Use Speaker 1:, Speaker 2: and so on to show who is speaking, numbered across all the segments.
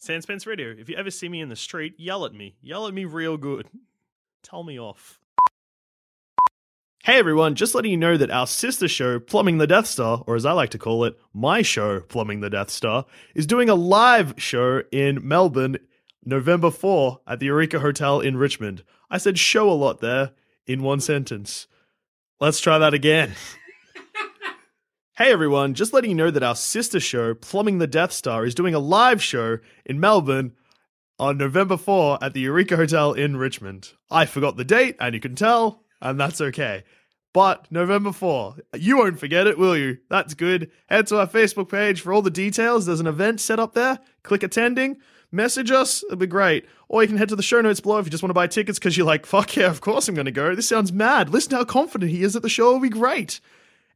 Speaker 1: Sandspence Radio. If you ever see me in the street, yell at me. Yell at me real good. Tell me off. Hey everyone, just letting you know that our sister show, Plumbing the Death Star, or as I like to call it, my show, Plumbing the Death Star, is doing a live show in Melbourne, November 4 at the Eureka Hotel in Richmond. I said show a lot there in one sentence. Let's try that again. Hey everyone, just letting you know that our sister show, Plumbing the Death Star, is doing a live show in Melbourne on November 4 at the Eureka Hotel in Richmond. I forgot the date, and you can tell, and that's okay. But November 4, you won't forget it, will you? That's good. Head to our Facebook page for all the details. There's an event set up there. Click attending, message us, it'll be great. Or you can head to the show notes below if you just want to buy tickets because you're like, fuck yeah, of course I'm going to go. This sounds mad. Listen how confident he is that the show will be great.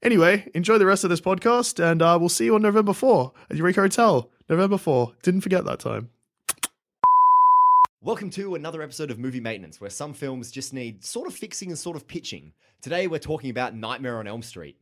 Speaker 1: Anyway, enjoy the rest of this podcast, and uh, we'll see you on November 4 at Eureka Hotel. November 4. Didn't forget that time.
Speaker 2: Welcome to another episode of Movie Maintenance, where some films just need sort of fixing and sort of pitching. Today we're talking about Nightmare on Elm Street.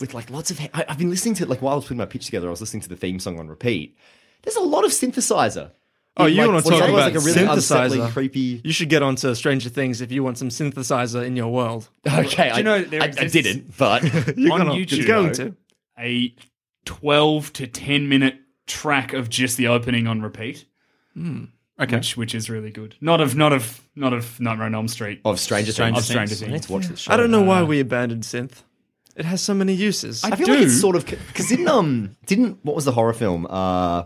Speaker 2: With like lots of. I, I've been listening to like while I was putting my pitch together, I was listening to the theme song on repeat. There's a lot of synthesizer.
Speaker 3: Oh,
Speaker 2: In,
Speaker 3: you
Speaker 2: like,
Speaker 3: want to talk about
Speaker 2: like a really
Speaker 3: synthesizer?
Speaker 2: creepy.
Speaker 3: You should get onto Stranger Things if you want some synthesizer in your world.
Speaker 2: Okay, I,
Speaker 4: you know there
Speaker 2: I, I didn't, but
Speaker 3: You're
Speaker 4: On
Speaker 3: gonna,
Speaker 4: YouTube,
Speaker 3: you're going
Speaker 4: though.
Speaker 3: to.
Speaker 4: a 12 to 10 minute track of just the opening on repeat.
Speaker 3: Hmm, okay.
Speaker 4: Which, which is really good. Not of not of not of Nightmare on Elm Street.
Speaker 2: of Stranger,
Speaker 4: Stranger
Speaker 2: Things.
Speaker 4: Things.
Speaker 2: I need to watch this show.
Speaker 3: I don't know why uh, we abandoned synth. It has so many uses.
Speaker 2: I feel
Speaker 4: do.
Speaker 2: like it's sort of because didn't um didn't what was the horror film uh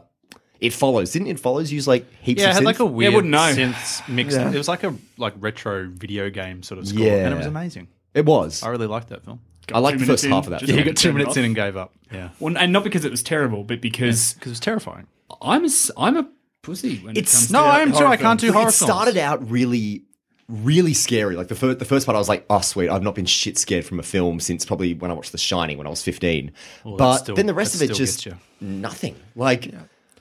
Speaker 2: it follows didn't it follows use like heaps
Speaker 5: Yeah, it
Speaker 2: of
Speaker 5: had
Speaker 2: synth?
Speaker 5: like a weird
Speaker 4: wouldn't know.
Speaker 5: synths mixed.
Speaker 3: Yeah.
Speaker 5: It was like a like retro video game sort of score,
Speaker 2: Yeah.
Speaker 5: and it was amazing.
Speaker 2: it was
Speaker 5: I really liked that film.
Speaker 2: I like
Speaker 4: two
Speaker 2: the first
Speaker 4: minutes
Speaker 2: half of that
Speaker 4: just
Speaker 5: Yeah, you got two minutes
Speaker 4: off.
Speaker 5: in and gave up. Yeah,
Speaker 4: Well, and not because it was terrible, but because
Speaker 5: because it was terrifying.
Speaker 4: I'm a s- I'm a pussy when
Speaker 2: It's-
Speaker 4: it comes
Speaker 5: No,
Speaker 4: to
Speaker 5: I am too. I can't do horror
Speaker 2: it
Speaker 5: films.
Speaker 2: started out really really scary. Like the first the first part I was like oh sweet I've not been shit scared from a film since probably when I watched The Shining when I was 15
Speaker 5: Well,
Speaker 2: but
Speaker 5: still-
Speaker 2: then the rest of it just nothing. Like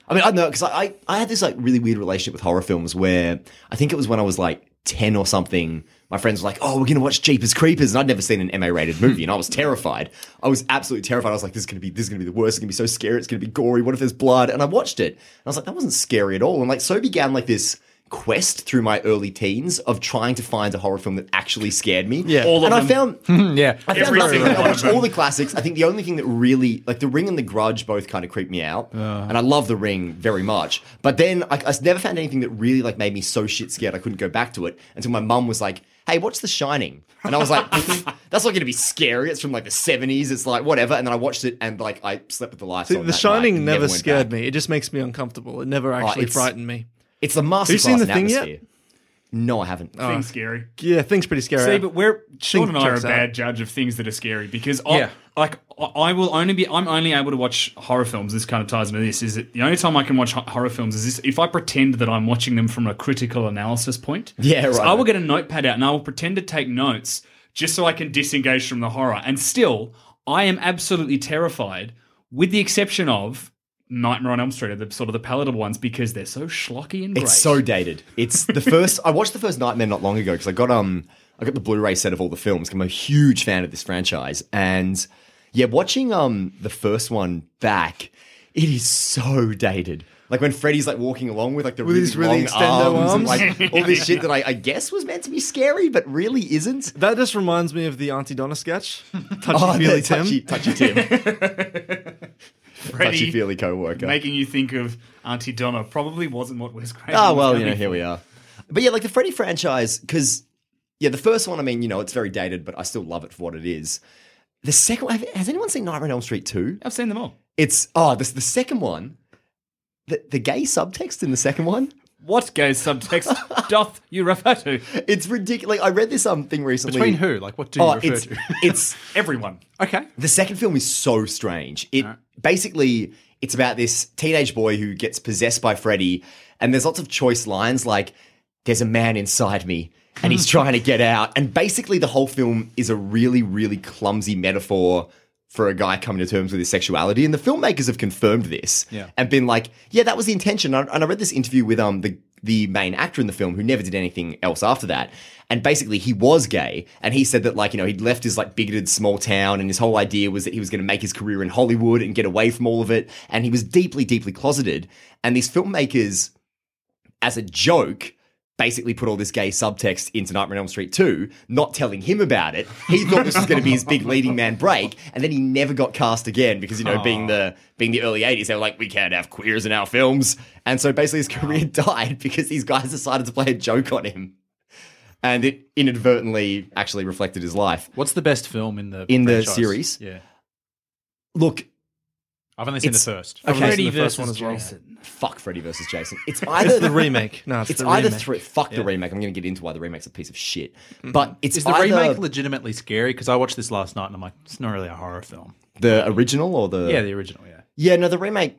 Speaker 2: I mean I don't know because I, I I had this like really weird relationship with horror films where I think it was when I was like 10 or something my friends were like oh we're gonna watch Jeepers Creepers and I'd never seen an MA rated movie and I was terrified. I was absolutely terrified. I was like this is gonna be this is gonna be the worst. It's gonna be so scary. It's gonna be gory. What if there's blood? And I watched it. And I was like that wasn't scary at all. And like so began like this quest through my early teens of trying to find a horror film that actually scared me
Speaker 3: Yeah.
Speaker 4: All
Speaker 2: and I
Speaker 4: them.
Speaker 2: found
Speaker 5: yeah,
Speaker 2: I found
Speaker 4: Every
Speaker 2: nothing. I watched all the classics. I think the only thing that really, like The Ring and The Grudge, both kind of creeped me out, and I love The Ring very much. But then I, I never found anything that really like made me so shit scared I couldn't go back to it until my mum was like, "Hey, watch The Shining," and I was like, mm-hmm. "That's not going to be scary. It's from like the seventies. It's like whatever." And then I watched it and like I slept with the lights
Speaker 3: See,
Speaker 2: on.
Speaker 3: The Shining
Speaker 2: and
Speaker 3: never scared
Speaker 2: back.
Speaker 3: me. It just makes me uncomfortable. It never oh, actually
Speaker 2: it's-
Speaker 3: frightened me.
Speaker 2: It's a masterclass
Speaker 3: you seen The
Speaker 2: in
Speaker 3: Thing yet?
Speaker 2: No, I haven't.
Speaker 4: Things scary.
Speaker 3: Yeah, things pretty scary.
Speaker 4: See, but we're Sean and I are a
Speaker 3: checks out.
Speaker 4: bad judge of things that are scary because I,
Speaker 3: Yeah.
Speaker 4: like I I will only be I'm only able to watch horror films. This kind of ties into this. Is that the only time I can watch horror films is this if I pretend that I'm watching them from a critical analysis point.
Speaker 2: Yeah,
Speaker 4: So
Speaker 2: right.
Speaker 4: I will get a notepad out and I will pretend to take notes just so I can disengage from the horror. And still, I am absolutely terrified, with the exception of Nightmare on Elm Street are the sort of the palatable ones because they're so schlocky and great.
Speaker 2: It's so dated. It's the first. I watched the first Nightmare not long ago because I got um I got the Blu-ray set of all the films. I'm a huge fan of this franchise, and yeah, watching um the first one back, it is so dated. Like when Freddy's like walking along with like the
Speaker 3: With
Speaker 2: really
Speaker 3: his really
Speaker 2: long
Speaker 3: extendo
Speaker 2: arms, and like all this shit that I, I guess was meant to be scary, but really isn't.
Speaker 3: That just reminds me of the Aunty Donna sketch. Touchy
Speaker 2: Oh,
Speaker 3: feely Tim.
Speaker 2: touchy, touchy Tim,
Speaker 4: Freddie
Speaker 2: feely co-worker.
Speaker 4: making you think of Aunty Donna probably wasn't what Wes Craven.
Speaker 2: Oh well, you know, here we are. But yeah, like the Freddy franchise, because yeah, the first one, I mean, you know, it's very dated, but I still love it for what it is. The second one, has anyone seen Nightmare on Elm Street two?
Speaker 4: I've seen them all.
Speaker 2: It's oh, this the second one. The the gay subtext in the second one.
Speaker 4: What gay subtext doth you refer to?
Speaker 2: It's ridiculous. Like, I read this um thing recently.
Speaker 5: Between who? Like, what do you
Speaker 2: Oh,
Speaker 5: refer
Speaker 2: it's
Speaker 5: to?
Speaker 2: it's
Speaker 4: Everyone.
Speaker 5: okay.
Speaker 2: The second film is so strange. It basically it's about this teenage boy who gets possessed by Freddy, and there's lots of choice lines like "There's a man inside me." And he's trying to get out. And basically, the whole film is a really, really clumsy metaphor for a guy coming to terms with his sexuality. And the filmmakers have confirmed this
Speaker 5: Yeah.
Speaker 2: and been like, yeah, that was the intention. And I and I read this interview with um the the main actor in the film who never did anything else after that. And basically he was gay and he said that like, you know, he'd left his like bigoted small town and his whole idea was that he was going to make his career in Hollywood and get away from all of it. And he was deeply, deeply closeted. And these filmmakers, as a joke, basically put all this gay subtext into Nightmare on Elm Street 2, not telling him about it. He thought this was going to be his big leading man break, and then he never got cast again because you know, being the being the early 80s, they were like, we can't have queers in our films. And so basically his career died because these guys decided to play a joke on him. And it inadvertently actually reflected his life.
Speaker 5: What's the best film in the
Speaker 2: In the series?
Speaker 5: Yeah,
Speaker 2: Look,
Speaker 5: I've only seen
Speaker 2: It's-
Speaker 5: the first.
Speaker 2: Okay.
Speaker 3: Freddy
Speaker 2: so
Speaker 3: the first one as well.
Speaker 2: fuck Freddy versus Jason. It's either
Speaker 3: It's the remake. No, it's,
Speaker 2: It's
Speaker 3: the
Speaker 2: either
Speaker 3: remake.
Speaker 2: three. Fuck the remake. I'm going to get into why the remake's a piece of shit. Mm-hmm. But it's
Speaker 5: Is the
Speaker 2: either
Speaker 5: remake legitimately scary? Because I watched this last night and I'm like, it's not really a horror film.
Speaker 2: the original or the
Speaker 5: yeah, the original. Yeah.
Speaker 2: Yeah, no, the remake.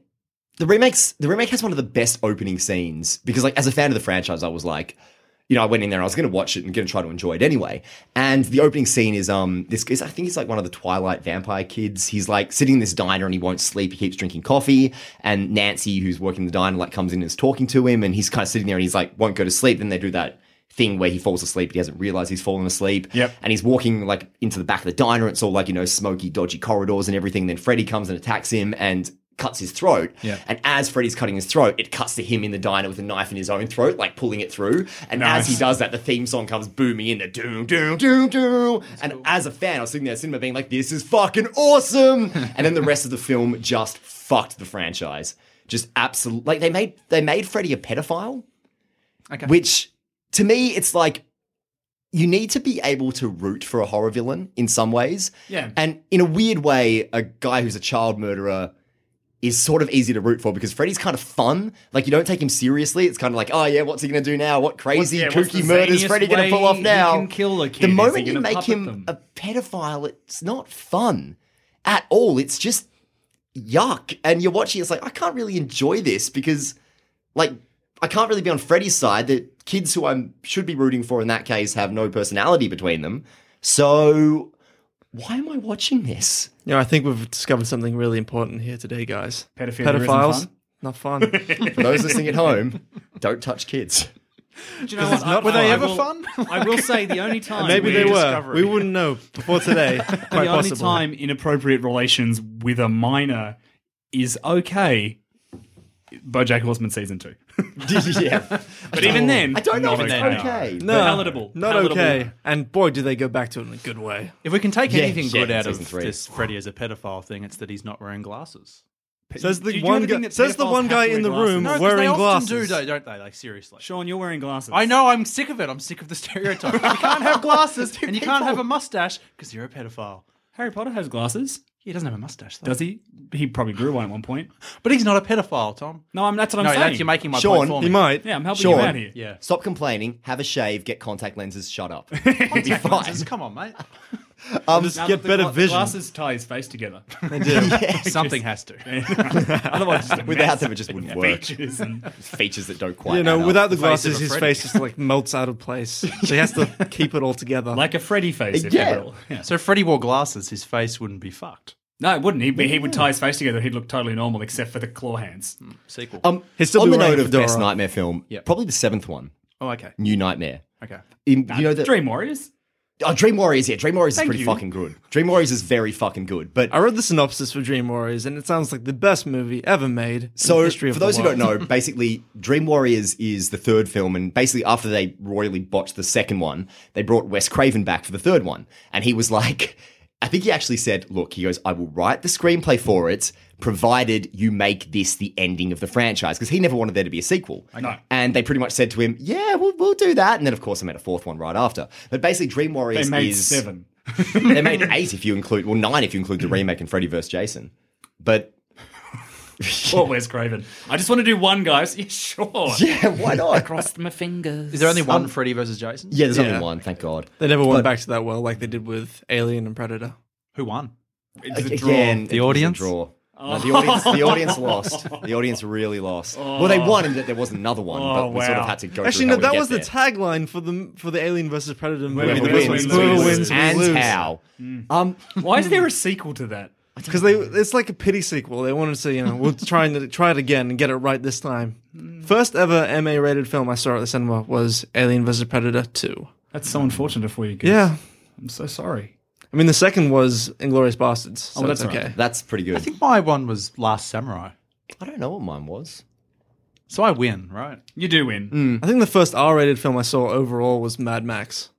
Speaker 2: The remakes. The remake has one of the best opening scenes because, like, as a fan of the franchise, I was like, you know, I went in there and I was going to watch it and going to try to enjoy it anyway. And the opening scene is um this is I think he's like one of the Twilight vampire kids. He's like sitting in this diner and he won't sleep. He keeps drinking coffee. And Nancy, who's working the diner, like comes in and is talking to him. And he's kind of sitting there and he's like won't go to sleep. Then they do that thing where he falls asleep. But he hasn't realized he's fallen asleep.
Speaker 5: Yep.
Speaker 2: And he's walking like into the back of the diner. It's all like you know smoky, dodgy corridors and everything. Then Freddy comes and attacks him and cuts his throat.
Speaker 5: Yeah.
Speaker 2: And as Freddy's cutting his throat, it cuts to him in the diner with a knife in his own throat, like pulling it through. And as he does that, the theme song comes booming in the doom, doom, doom, doom. and as a fan, I was sitting there at cinema being like, this is fucking awesome. and then the rest of the film just fucked the franchise. Just absolutely like they made they made Freddy a pedophile.
Speaker 5: Okay.
Speaker 2: Which to me, it's like you need to be able to root for a horror villain in some ways.
Speaker 4: Yeah.
Speaker 2: And in a weird way, a guy who's a child murderer is sort of easy to root for because Freddy's kind of fun. Like you don't take him seriously. It's kind of like, oh yeah, what's he gonna do now? What crazy
Speaker 4: yeah,
Speaker 2: kooky murders Freddy gonna pull off now?
Speaker 4: kill a kid?
Speaker 2: The moment you make him
Speaker 4: them?
Speaker 2: a pedophile, it's not fun at all. It's just yuck. And you're watching, it's like, I can't really enjoy this because like I can't really be on Freddy's side. The kids who I should be rooting for in that case have no personality between them. So why am I watching this?
Speaker 3: Yeah, I think we've discovered something really important here today, guys.
Speaker 4: Pedophilia isn't
Speaker 3: Pedophiles,
Speaker 4: fun?
Speaker 3: not fun.
Speaker 2: For those listening at home, don't touch kids.
Speaker 4: Do you know what?
Speaker 5: not- were
Speaker 4: I-
Speaker 5: they
Speaker 4: I
Speaker 5: ever
Speaker 4: will-
Speaker 5: fun?
Speaker 4: I will say the only time
Speaker 3: Maybe they
Speaker 4: we-
Speaker 3: were.
Speaker 5: discovery.
Speaker 3: We wouldn't know before today. Quite
Speaker 4: the only
Speaker 3: possibly.
Speaker 4: time inappropriate relations with a minor is okay. BoJack Horseman season two,
Speaker 2: yeah.
Speaker 4: but even then,
Speaker 2: I don't know if it's
Speaker 4: okay.
Speaker 2: okay.
Speaker 3: No,
Speaker 4: Palatable.
Speaker 3: Not
Speaker 4: Palatable.
Speaker 3: okay. And boy, do they go back to it in a good way.
Speaker 5: If we can take
Speaker 2: Yeah,
Speaker 5: anything
Speaker 2: yeah,
Speaker 5: good out of
Speaker 2: season three.
Speaker 5: this Freddy as a pedophile thing, it's that he's not wearing glasses.
Speaker 3: Says the
Speaker 4: Do you
Speaker 3: one
Speaker 4: ever
Speaker 3: guy.
Speaker 4: that
Speaker 3: Says the
Speaker 4: pedophiles
Speaker 3: one
Speaker 4: have
Speaker 3: guy
Speaker 4: to
Speaker 3: in
Speaker 4: wear
Speaker 3: the
Speaker 4: glasses?
Speaker 3: room
Speaker 5: No, 'cause
Speaker 3: wearing
Speaker 5: they often
Speaker 3: glasses.
Speaker 5: do, though, don't they? Like seriously.
Speaker 4: Sean, you're wearing glasses.
Speaker 5: I know. I'm sick of it. I'm sick of the stereotype. you can't have glasses and you can't have a mustache because you're a pedophile.
Speaker 4: Harry Potter has glasses.
Speaker 5: He doesn't have a mustache, though.
Speaker 4: Does he? He probably grew one at one point.
Speaker 5: But he's not a pedophile, Tom.
Speaker 4: No, I'm, that's what I'm
Speaker 5: no,
Speaker 4: saying.
Speaker 5: that's, you're making my
Speaker 2: Sean,
Speaker 5: point for me.
Speaker 3: He might.
Speaker 4: yeah, I'm helping
Speaker 2: Sean.
Speaker 4: you out here.
Speaker 5: Yeah.
Speaker 2: Stop complaining, have a shave, get contact lenses, shut up. You'll be
Speaker 5: Contact
Speaker 2: fine.
Speaker 5: lenses, Come on, mate.
Speaker 2: Um,
Speaker 3: Just get
Speaker 4: the
Speaker 3: better
Speaker 4: gla-
Speaker 3: vision.
Speaker 4: Glasses tie his face together.
Speaker 3: They do.
Speaker 5: Something has to.
Speaker 4: Otherwise, it's a
Speaker 2: Without
Speaker 4: mess.
Speaker 2: them, it just wouldn't work.
Speaker 4: Features and
Speaker 2: Features that don't quite
Speaker 3: You know,
Speaker 2: add
Speaker 3: without the
Speaker 5: The
Speaker 3: glasses,
Speaker 5: a
Speaker 3: his
Speaker 5: Freddy.
Speaker 3: face just like melts out of place. So he has to keep it all together.
Speaker 4: like a Freddy face. If
Speaker 2: Yeah.
Speaker 4: will. Yeah.
Speaker 5: So if Freddy wore glasses, his face wouldn't be fucked.
Speaker 4: No, it wouldn't. He, he would tie his face together. He'd look totally normal except for the claw hands.
Speaker 5: Sequel.
Speaker 2: Um,
Speaker 3: He'd still
Speaker 2: on
Speaker 3: be
Speaker 2: the
Speaker 3: wearing
Speaker 2: note
Speaker 3: a
Speaker 2: of best nightmare film,
Speaker 5: Yep.
Speaker 2: probably the seventh one,
Speaker 5: oh, okay.
Speaker 2: New Nightmare.
Speaker 5: Okay.
Speaker 2: In, you know the
Speaker 4: Dream Warriors.
Speaker 2: Oh, Dream Warriors, yeah, Dream Warriors
Speaker 4: Thank
Speaker 2: is pretty
Speaker 4: you.
Speaker 2: fucking good. Dream Warriors is very fucking good. But
Speaker 3: I read the synopsis for Dream Warriors, and it sounds like the best movie ever made. in
Speaker 2: so
Speaker 3: the history of
Speaker 2: for those who don't know, basically Dream Warriors is the third film, and basically after they royally botched the second one, they brought Wes Craven back for the third one, and he was like. I think he actually said, look, he goes, I will write the screenplay for it, provided you make this the ending of the franchise. Because he never wanted there to be a sequel.
Speaker 4: I know.
Speaker 2: And they pretty much said to him, yeah, we'll, we'll do that. And then, of course, I made a fourth one right after. But basically, Dream Warriors
Speaker 4: They
Speaker 2: Warriors
Speaker 4: made
Speaker 2: is.
Speaker 4: seven.
Speaker 2: they made eight if you include, well, nine if you include the remake and Freddy vs. Jason. But
Speaker 4: Or Wes Craven. I just want to do one, guys. Yeah, sure.
Speaker 2: yeah, why not?
Speaker 4: I Crossed my fingers.
Speaker 5: Is there only one um, Freddy versus Jason?
Speaker 2: Yeah, there's
Speaker 3: Yeah.
Speaker 2: only one, thank God.
Speaker 3: They never went
Speaker 2: But-
Speaker 3: back to that well like they did with Alien and Predator.
Speaker 5: Who won?
Speaker 4: It's a draw.
Speaker 2: Again,
Speaker 6: The
Speaker 2: it was a
Speaker 6: audience?
Speaker 2: draw. No, the audience, the audience lost. The audience really lost. Well, they won in that there was another one,
Speaker 4: Oh,
Speaker 2: but we sort of had to go.
Speaker 3: Actually,
Speaker 2: through
Speaker 3: no,
Speaker 2: how
Speaker 3: that
Speaker 2: get
Speaker 3: was the
Speaker 2: there.
Speaker 3: tagline for the for the Alien versus Predator movie.
Speaker 4: Whoever
Speaker 2: Whoever
Speaker 4: wins,
Speaker 2: wins,
Speaker 4: wins,
Speaker 3: Whoever
Speaker 4: loses.
Speaker 3: wins, we
Speaker 2: and
Speaker 3: lose.
Speaker 2: how. Um,
Speaker 4: Why is there a sequel to that?
Speaker 3: Because they it's like a pity sequel. They wanted to, you know, we'll try and try it again and get it right this time. First ever MA rated film I saw at the cinema was Alien vs Predator Two.
Speaker 4: That's so unfortunate for you. Goose.
Speaker 3: Yeah,
Speaker 4: I'm so sorry.
Speaker 3: I mean the second was Inglourious Basterds. So
Speaker 4: Oh, that's
Speaker 3: it's
Speaker 4: right.
Speaker 3: okay.
Speaker 2: that's pretty good.
Speaker 5: I think my one was Last Samurai.
Speaker 2: I don't know what mine was.
Speaker 5: So I win, right?
Speaker 4: You do win.
Speaker 3: I think the first R rated film I saw overall was Mad Max.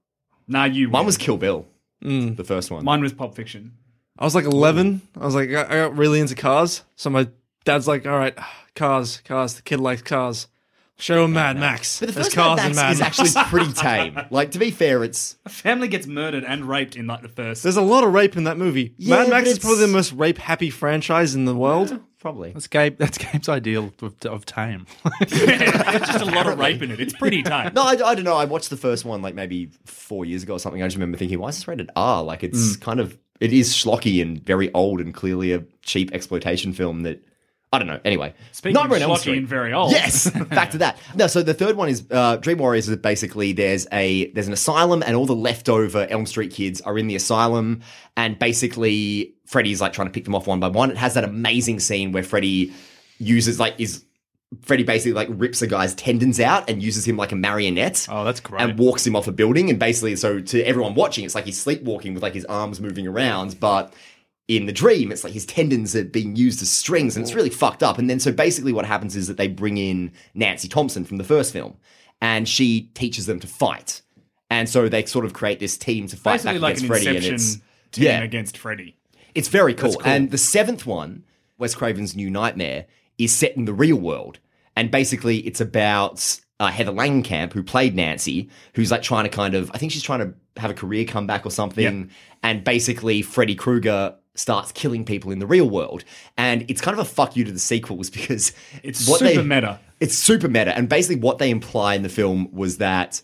Speaker 4: Nah, you win.
Speaker 2: Mine was Kill Bill,
Speaker 3: Mm.
Speaker 2: the first one.
Speaker 4: Mine was Pulp Fiction.
Speaker 3: I was like 11. I was like, I I got really into cars. So my dad's like, all right, cars, cars. The kid likes cars. Show him Mad Max.
Speaker 2: but the
Speaker 3: There's
Speaker 2: first
Speaker 3: cars
Speaker 2: Mad Max
Speaker 3: Mad
Speaker 2: is
Speaker 3: Max.
Speaker 2: actually pretty tame. Like to be fair, it's
Speaker 4: A family gets murdered and raped in like the first.
Speaker 3: There's a lot of rape in that movie.
Speaker 2: Yeah,
Speaker 3: Mad
Speaker 2: but
Speaker 3: Max is
Speaker 2: it's-
Speaker 3: probably the most rape happy franchise in the world.
Speaker 2: probably.
Speaker 5: That's Gabe. That's Gabe's ideal of, of tame.
Speaker 4: There's just a lot of rape in it. It's pretty tight.
Speaker 2: No, I, I don't know. I watched the first one like maybe four years ago or something. I just remember thinking, why is this rated R? Like it's mm. kind of it is schlocky and very old and clearly a cheap exploitation film that I don't know. Anyway,
Speaker 4: Speaking
Speaker 2: Nightmare
Speaker 4: of
Speaker 2: on Elm Street.
Speaker 4: and very old.
Speaker 2: Yes, back to that. No, so the third one is uh, Dream Warriors. Is basically there's a there's an asylum, and all the leftover Elm Street kids are in the asylum, and basically Freddy's like trying to pick them off one by one. It has that amazing scene where Freddy uses like is Freddy basically like rips a guy's tendons out and uses him like a marionette.
Speaker 5: Oh, that's great.
Speaker 2: And walks him off a building, and basically, so to everyone watching, it's like he's sleepwalking with like his arms moving around, but in the dream, it's like his tendons are being used as strings, and it's really fucked up. And then, so basically, what happens is that they bring in Nancy Thompson from the first film, and she teaches them to fight. And so they sort of create this team to fight
Speaker 4: Basically
Speaker 2: back
Speaker 4: like
Speaker 2: against Freddy, and it's
Speaker 4: team
Speaker 2: yeah,
Speaker 4: against Freddy.
Speaker 2: it's very cool.
Speaker 3: cool.
Speaker 2: And the seventh one, Wes Craven's New Nightmare, is set in the real world. And basically, it's about uh, Heather Langenkamp, who played Nancy, who's like trying to kind of, I think she's trying to have a career comeback or something. And basically, Freddy Krueger starts killing people in the real world. And it's kind of a fuck you to the sequels because
Speaker 4: It's
Speaker 2: what
Speaker 4: super
Speaker 2: they-
Speaker 4: meta.
Speaker 2: It's super meta. And basically, what they imply in the film was that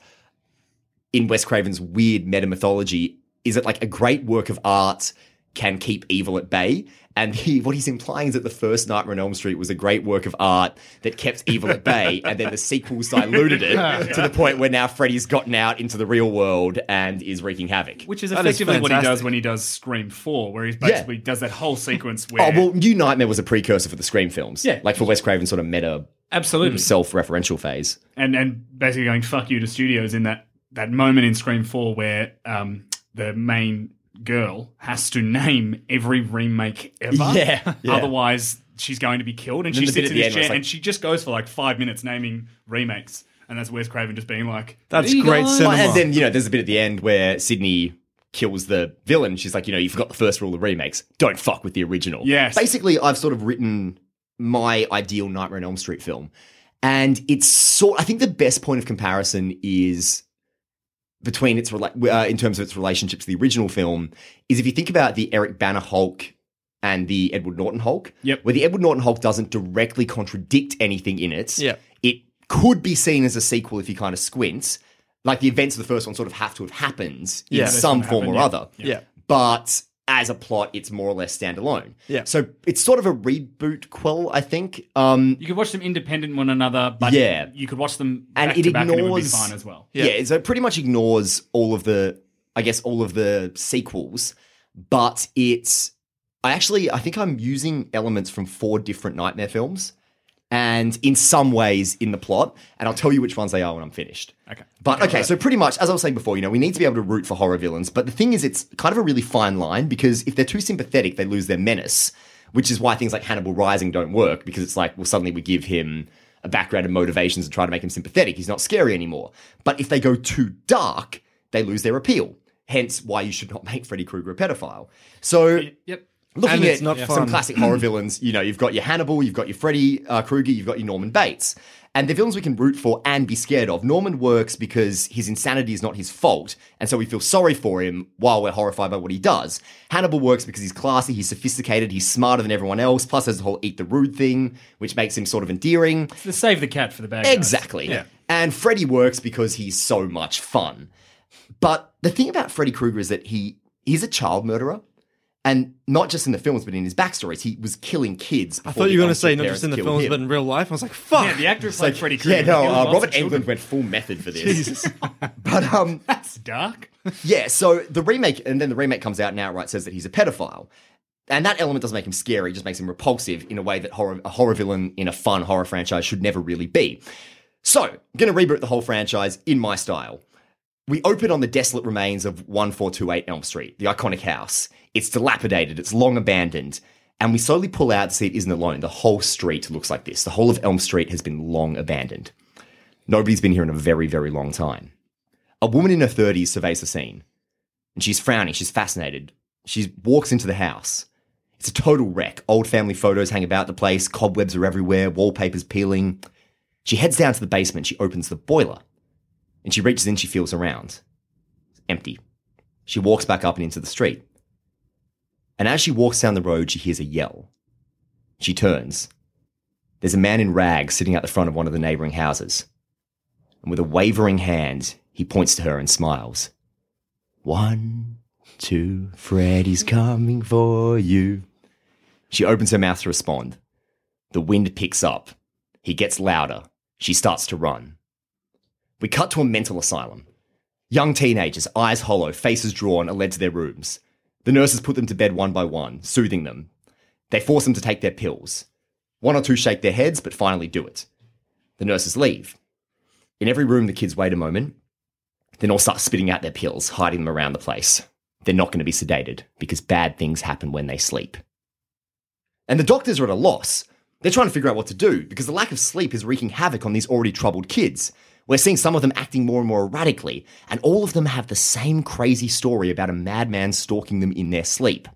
Speaker 2: in Wes Craven's weird meta mythology is it like a great work of art can keep evil at bay. And he, what he's implying is that the first Nightmare on Elm Street was a great work of art that kept evil at bay, and then the sequels diluted it to the point where now Freddy's gotten out into the real world and is wreaking havoc.
Speaker 4: Which is
Speaker 3: That is
Speaker 4: effectively what he does when he does Scream 4, where he basically does that whole sequence where.
Speaker 2: Oh well, New Nightmare was a precursor for the Scream films.
Speaker 4: Yeah.
Speaker 2: like for Wes Craven's sort of meta
Speaker 4: absolutely.
Speaker 2: self-referential phase.
Speaker 4: and and basically going fuck you to studios in that that moment in Scream Four where um the main girl has to name every remake ever.
Speaker 2: Yeah, yeah.
Speaker 4: Otherwise, she's going to be killed, and
Speaker 2: And
Speaker 4: she
Speaker 2: then the bit
Speaker 4: sits in this chair
Speaker 2: like-
Speaker 4: and she just goes for like five minutes naming remakes, and that's Wes Craven just being like,
Speaker 3: That's great
Speaker 4: go."
Speaker 3: cinema.
Speaker 2: And then, you know, there's a bit at the end where Sydney kills the villain. She's like, you know, you forgot the first rule of remakes. Don't fuck with the original.
Speaker 4: Yes.
Speaker 2: Basically, I've sort of written my ideal Nightmare on Elm Street film. And it's sort I think the best point of comparison is between its uh, in terms of its relationship to the original film is if you think about the Eric Bana Hulk and the Edward Norton Hulk,
Speaker 4: Yep.
Speaker 2: where the Edward Norton Hulk doesn't directly contradict anything in it.
Speaker 3: Yep.
Speaker 2: It could be seen as a sequel if you kind of squint. Like the events of the first one sort of have to have happened
Speaker 3: Yeah.
Speaker 2: in some form or
Speaker 4: yeah.
Speaker 2: other.
Speaker 3: Yeah.
Speaker 2: But as a plot, it's more or less standalone.
Speaker 3: Yeah.
Speaker 2: So it's sort of a reboot quill, I think. Um,
Speaker 4: You could watch them independent one another, but
Speaker 2: Yeah.
Speaker 4: you could watch them
Speaker 2: and it
Speaker 4: to back, and it would be
Speaker 2: ignores
Speaker 4: fine as well.
Speaker 2: Yeah. so it pretty much ignores all of the, I guess, all of the sequels, but it's I actually I think I'm using elements from four different nightmare films and in some ways in the plot, and I'll tell you which ones they are when I'm finished.
Speaker 4: Okay.
Speaker 2: But okay, so pretty much as I was saying before, you know, we need to be able to root for horror villains, but the thing is it's kind of a really fine line because if they're too sympathetic, they lose their menace, which is why things like Hannibal Rising don't work because it's like, well, suddenly we give him a background and motivations and try to make him sympathetic. He's not scary anymore. But if they go too dark, they lose their appeal. Hence why you should not make Freddy Krueger a pedophile. So
Speaker 4: Yep.
Speaker 2: Looking at
Speaker 3: it's not
Speaker 2: some
Speaker 3: fun.
Speaker 2: classic horror villains, you know, you've got your Hannibal, you've got your Freddy uh, Krueger, you've got your Norman Bates. And the villains we can root for and be scared of. Norman works because his insanity is not his fault, and so we feel sorry for him while we're horrified by what he does. Hannibal works because he's classy, he's sophisticated, he's smarter than everyone else, plus there's the whole eat the rude thing, which makes him sort of endearing.
Speaker 4: The save the cat for the bad guys.
Speaker 2: Exactly.
Speaker 4: Yeah.
Speaker 2: And Freddy works because he's so much fun. But the thing about Freddy Krueger is that he he's a child murderer. And not just in the films, but in his backstories, he was killing kids.
Speaker 3: I thought you were going to say not just in the films, but in real life. I was like, fuck.
Speaker 4: Yeah, the actor played
Speaker 2: like,
Speaker 4: Freddy Krueger.
Speaker 2: yeah, no, uh, Robert
Speaker 4: of.
Speaker 2: Englund went full method for this. Jesus. but um,
Speaker 4: That's dark.
Speaker 2: yeah, so the remake, and then the remake comes out and outright says that he's a pedophile. And that element doesn't make him scary, it just makes him repulsive in a way that horror, a horror villain in a fun horror franchise should never really be. So, I'm going to reboot the whole franchise in my style. We open on the desolate remains of 1428 Elm Street, the iconic house. It's dilapidated, it's long abandoned, and we slowly pull out to see it isn't alone. The whole street looks like this. The whole of Elm Street has been long abandoned. Nobody's been here in a very, very long time. A woman in her 30s surveys the scene, and she's frowning, she's fascinated. She walks into the house. It's a total wreck. Old family photos hang about the place, cobwebs are everywhere, wallpaper's peeling. She heads down to the basement, she opens the boiler, and she reaches in, she feels around. It's empty. She walks back up and into the street. And as she walks down the road, she hears a yell. She turns. There's a man in rags sitting at the front of one of the neighboring houses. And with a wavering hand, he points to her and smiles. One, two, Freddy's coming for you. She opens her mouth to respond. The wind picks up. He gets louder. She starts to run. We cut to a mental asylum. Young teenagers, eyes hollow, faces drawn, are led to their rooms. The nurses put them to bed one by one, soothing them. They force them to take their pills. One or two shake their heads, but finally do it. The nurses leave. In every room, the kids wait a moment, then all start spitting out their pills, hiding them around the place. They're not going to be sedated because bad things happen when they sleep. And the doctors are at a loss. They're trying to figure out what to do because the lack of sleep is wreaking havoc on these already troubled kids. We're seeing some of them acting more and more erratically, and all of them have the same crazy story about a madman stalking them in their sleep.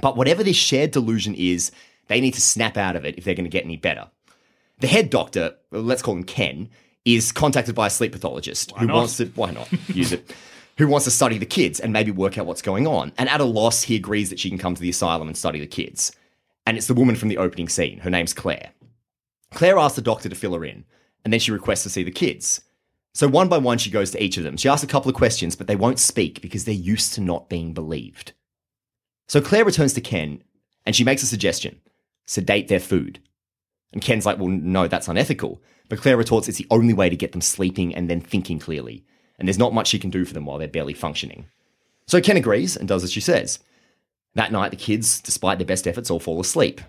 Speaker 2: But whatever this shared delusion is, they need to snap out of it if they're going to get any better. The head doctor, let's call him Ken, is contacted by a sleep pathologist who
Speaker 4: not?
Speaker 2: wants to why not use it who wants to study the kids and maybe work out what's going on. And at a loss, he agrees that she can come to the asylum and study the kids. And it's the woman from the opening scene. Her name's Claire. Claire asks the doctor to fill her in, and then she requests to see the kids. So one by one, she goes to each of them. She asks a couple of questions, but they won't speak because they're used to not being believed. So Claire returns to Ken, and she makes a suggestion sedate their food. And Ken's like, well, no, that's unethical. But Claire retorts it's the only way to get them sleeping and then thinking clearly. And there's not much she can do for them while they're barely functioning. So Ken agrees and does as she says. That night, the kids, despite their best efforts, all fall asleep.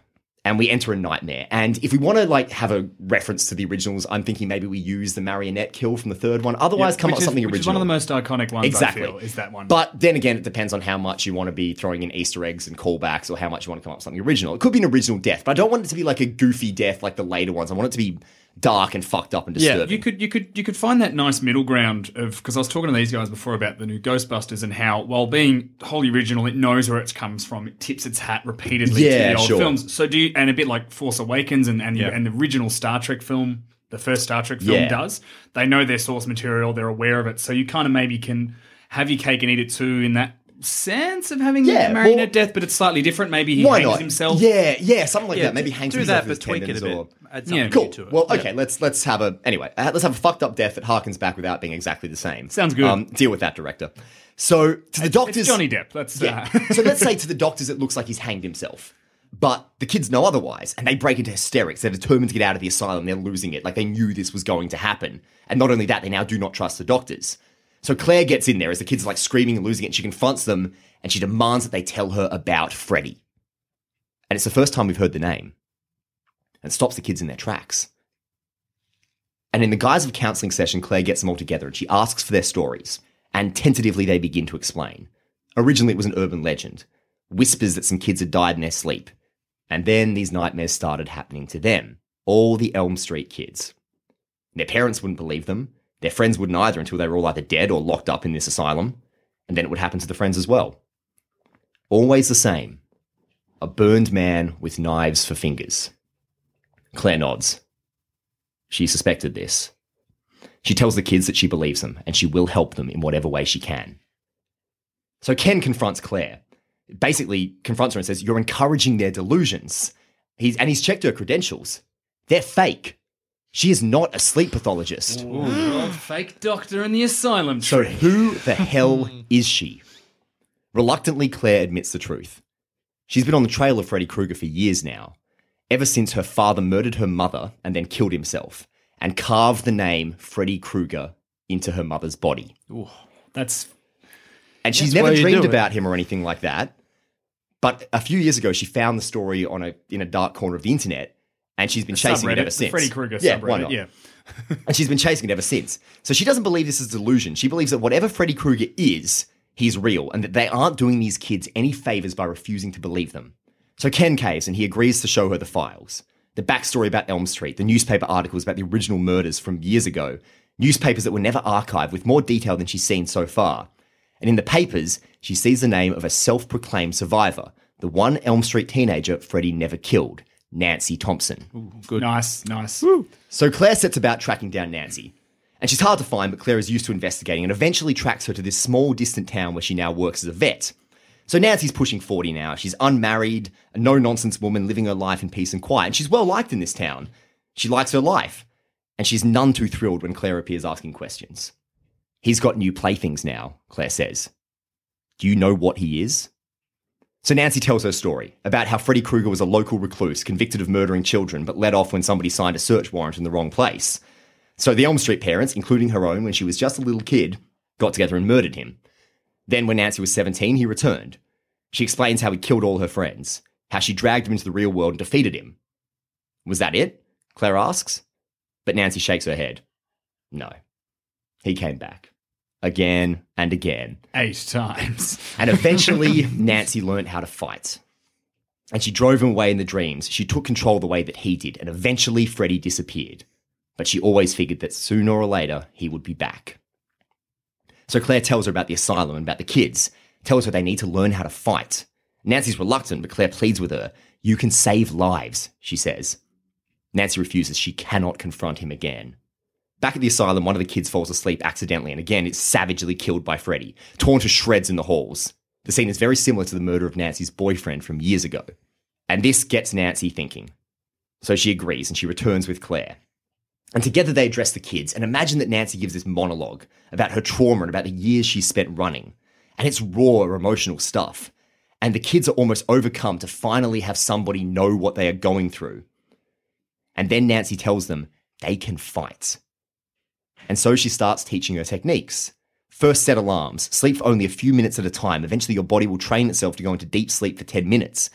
Speaker 2: And we enter a nightmare. And if we want to like have a reference to the originals, I'm thinking maybe we use the marionette kill from the third one. Otherwise, come up with something
Speaker 4: which
Speaker 2: original.
Speaker 4: is one of the most iconic ones.
Speaker 2: Exactly.
Speaker 4: Feel, is that one?
Speaker 2: But then again, it depends on how much you want to be throwing in Easter eggs and callbacks or how much you want to come up with something original. It could be an original death, but I don't want it to be like a goofy death like the later ones. I want it to be dark and fucked up and disturbing. Yeah.
Speaker 4: You could you could you could find that nice middle ground of because I was talking to these guys before about the new Ghostbusters and how while being wholly original, it knows where it comes from. It tips its hat repeatedly
Speaker 2: Yeah,
Speaker 4: to the old
Speaker 2: sure.
Speaker 4: films. So do you, and a bit like Force Awakens and and,
Speaker 5: Yeah.
Speaker 4: and the original Star Trek film, the first Star Trek film
Speaker 2: Yeah.
Speaker 4: does. They know their source material. They're aware of it. So you kind of maybe can have your cake and eat it too in that sense of having
Speaker 2: Yeah,
Speaker 4: a marionette
Speaker 2: well-
Speaker 4: death, but it's slightly different. Maybe he hangs
Speaker 2: not?
Speaker 4: himself.
Speaker 2: Yeah, yeah, something like
Speaker 5: Yeah,
Speaker 2: that. Maybe hangs
Speaker 5: do
Speaker 2: himself
Speaker 5: that, but tweak it a bit.
Speaker 2: or-
Speaker 4: Yeah.
Speaker 2: Cool.
Speaker 5: to it.
Speaker 2: Well, okay. Let's let's have a anyway. uh, Let's have a fucked up death that harkens back without being exactly the same.
Speaker 4: Sounds good.
Speaker 2: Um, deal with that, director. So to the doctors,
Speaker 4: It's Johnny Depp. Let's
Speaker 2: Yeah.
Speaker 4: uh,
Speaker 2: so let's say to the doctors, it looks like he's hanged himself. But the kids know otherwise, and they break into hysterics. They're determined to get out of the asylum. They're losing it. Like they knew this was going to happen. And not only that, they now do not trust the doctors. So Claire gets in there as the kids are like screaming and losing it. And she confronts them and she demands that they tell her about Freddy. And it's the first time we've heard the name. And stops the kids in their tracks. And in the guise of a counseling session, Claire gets them all together and she asks for their stories. And tentatively, they begin to explain. Originally, it was an urban legend whispers that some kids had died in their sleep. And then these nightmares started happening to them all the Elm Street kids. Their parents wouldn't believe them. Their friends wouldn't either until they were all either dead or locked up in this asylum. And then it would happen to the friends as well. Always the same a burned man with knives for fingers. Claire nods. She suspected this. She tells the kids that she believes them and she will help them in whatever way she can. So Ken confronts Claire. Basically, confronts her and says, You're encouraging their delusions. He's, and he's checked her credentials. They're fake. She is not a sleep pathologist.
Speaker 4: Ooh, fake doctor in the asylum.
Speaker 2: So
Speaker 4: tree.
Speaker 2: who the hell is she? Reluctantly, Claire admits the truth. She's been on the trail of Freddy Krueger for years now, ever since her father murdered her mother and then killed himself, and carved the name Freddy Krueger into her mother's body.
Speaker 4: That's
Speaker 2: And she's
Speaker 3: That's
Speaker 2: never dreamed about him or anything like that. But a few years ago, she found the story on a in a dark corner of the internet, and she's been chasing it ever
Speaker 4: the
Speaker 2: since.
Speaker 4: Freddy Krueger
Speaker 2: yeah,
Speaker 4: subreddit.
Speaker 2: why not?
Speaker 4: Yeah.
Speaker 2: and she's been chasing it ever since. So she doesn't believe this is a delusion. She believes that whatever Freddy Krueger is, he's real, and that they aren't doing these kids any favors by refusing to believe them. So Ken caves, and he agrees to show her the files. The backstory about Elm Street, the newspaper articles about the original murders from years ago, newspapers that were never archived with more detail than she's seen so far. And in the papers, she sees the name of a self proclaimed survivor, the one Elm Street teenager Freddy never killed, Nancy Thompson.
Speaker 4: Good, Nice, nice.
Speaker 2: So Claire sets about tracking down Nancy. And she's hard to find, but Claire is used to investigating and eventually tracks her to this small, distant town where she now works as a vet. So Nancy's pushing 40 now. She's unmarried, a no nonsense woman living her life in peace and quiet. And she's well liked in this town. She likes her life. And she's none too thrilled when Claire appears asking questions. He's got new playthings now, Claire says. Do you know what he is? So Nancy tells her story about how Freddy Krueger was a local recluse convicted of murdering children but let off when somebody signed a search warrant in the wrong place. So the Elm Street parents, including her own when she was just a little kid, got together and murdered him. Then when Nancy was 17, he returned. She explains how he killed all her friends, how she dragged him into the real world and defeated him. Was that it? Claire asks. But Nancy shakes her head. No. He came back. Again and again.
Speaker 4: Eight times.
Speaker 2: And eventually, Nancy learned how to fight. And she drove him away in the dreams. She took control the way that he did. And eventually, Freddy disappeared. But she always figured that sooner or later, he would be back. So Claire tells her about the asylum and about the kids, tells her they need to learn how to fight. Nancy's reluctant, but Claire pleads with her. You can save lives, she says. Nancy refuses. She cannot confront him again. Back at the asylum, one of the kids falls asleep accidentally, and again, it's savagely killed by Freddy, torn to shreds in the halls. The scene is very similar to the murder of Nancy's boyfriend from years ago. And this gets Nancy thinking. So she agrees and she returns with Claire. And together they address the kids and imagine that Nancy gives this monologue about her trauma and about the years she spent running. And it's raw, emotional stuff. And the kids are almost overcome to finally have somebody know what they are going through. And then Nancy tells them they can fight. And so she starts teaching her techniques. First, set alarms. Sleep for only a few minutes at a time. Eventually, your body will train itself to go into deep sleep for 10 minutes.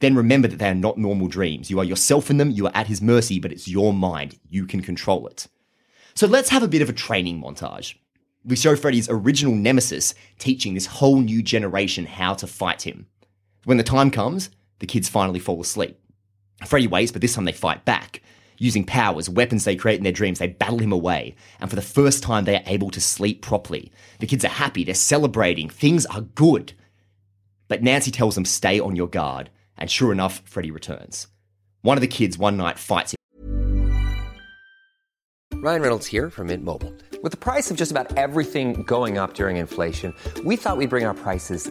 Speaker 2: Then remember that they are not normal dreams. You are yourself in them, you are at his mercy, but it's your mind. You can control it. So let's have a bit of a training montage. We show Freddy's original nemesis teaching this whole new generation how to fight him. When the time comes, the kids finally fall asleep. Freddy waits, but this time they fight back. Using powers, weapons they create in their dreams, they battle him away. And for the first time, they are able to sleep properly. The kids are happy, they're celebrating, things are good. But Nancy tells them, stay on your guard. And sure enough, Freddy returns. One of the kids one night fights him.
Speaker 7: Ryan Reynolds here from Mint Mobile. With the price of just about everything going up during inflation, we thought we'd bring our prices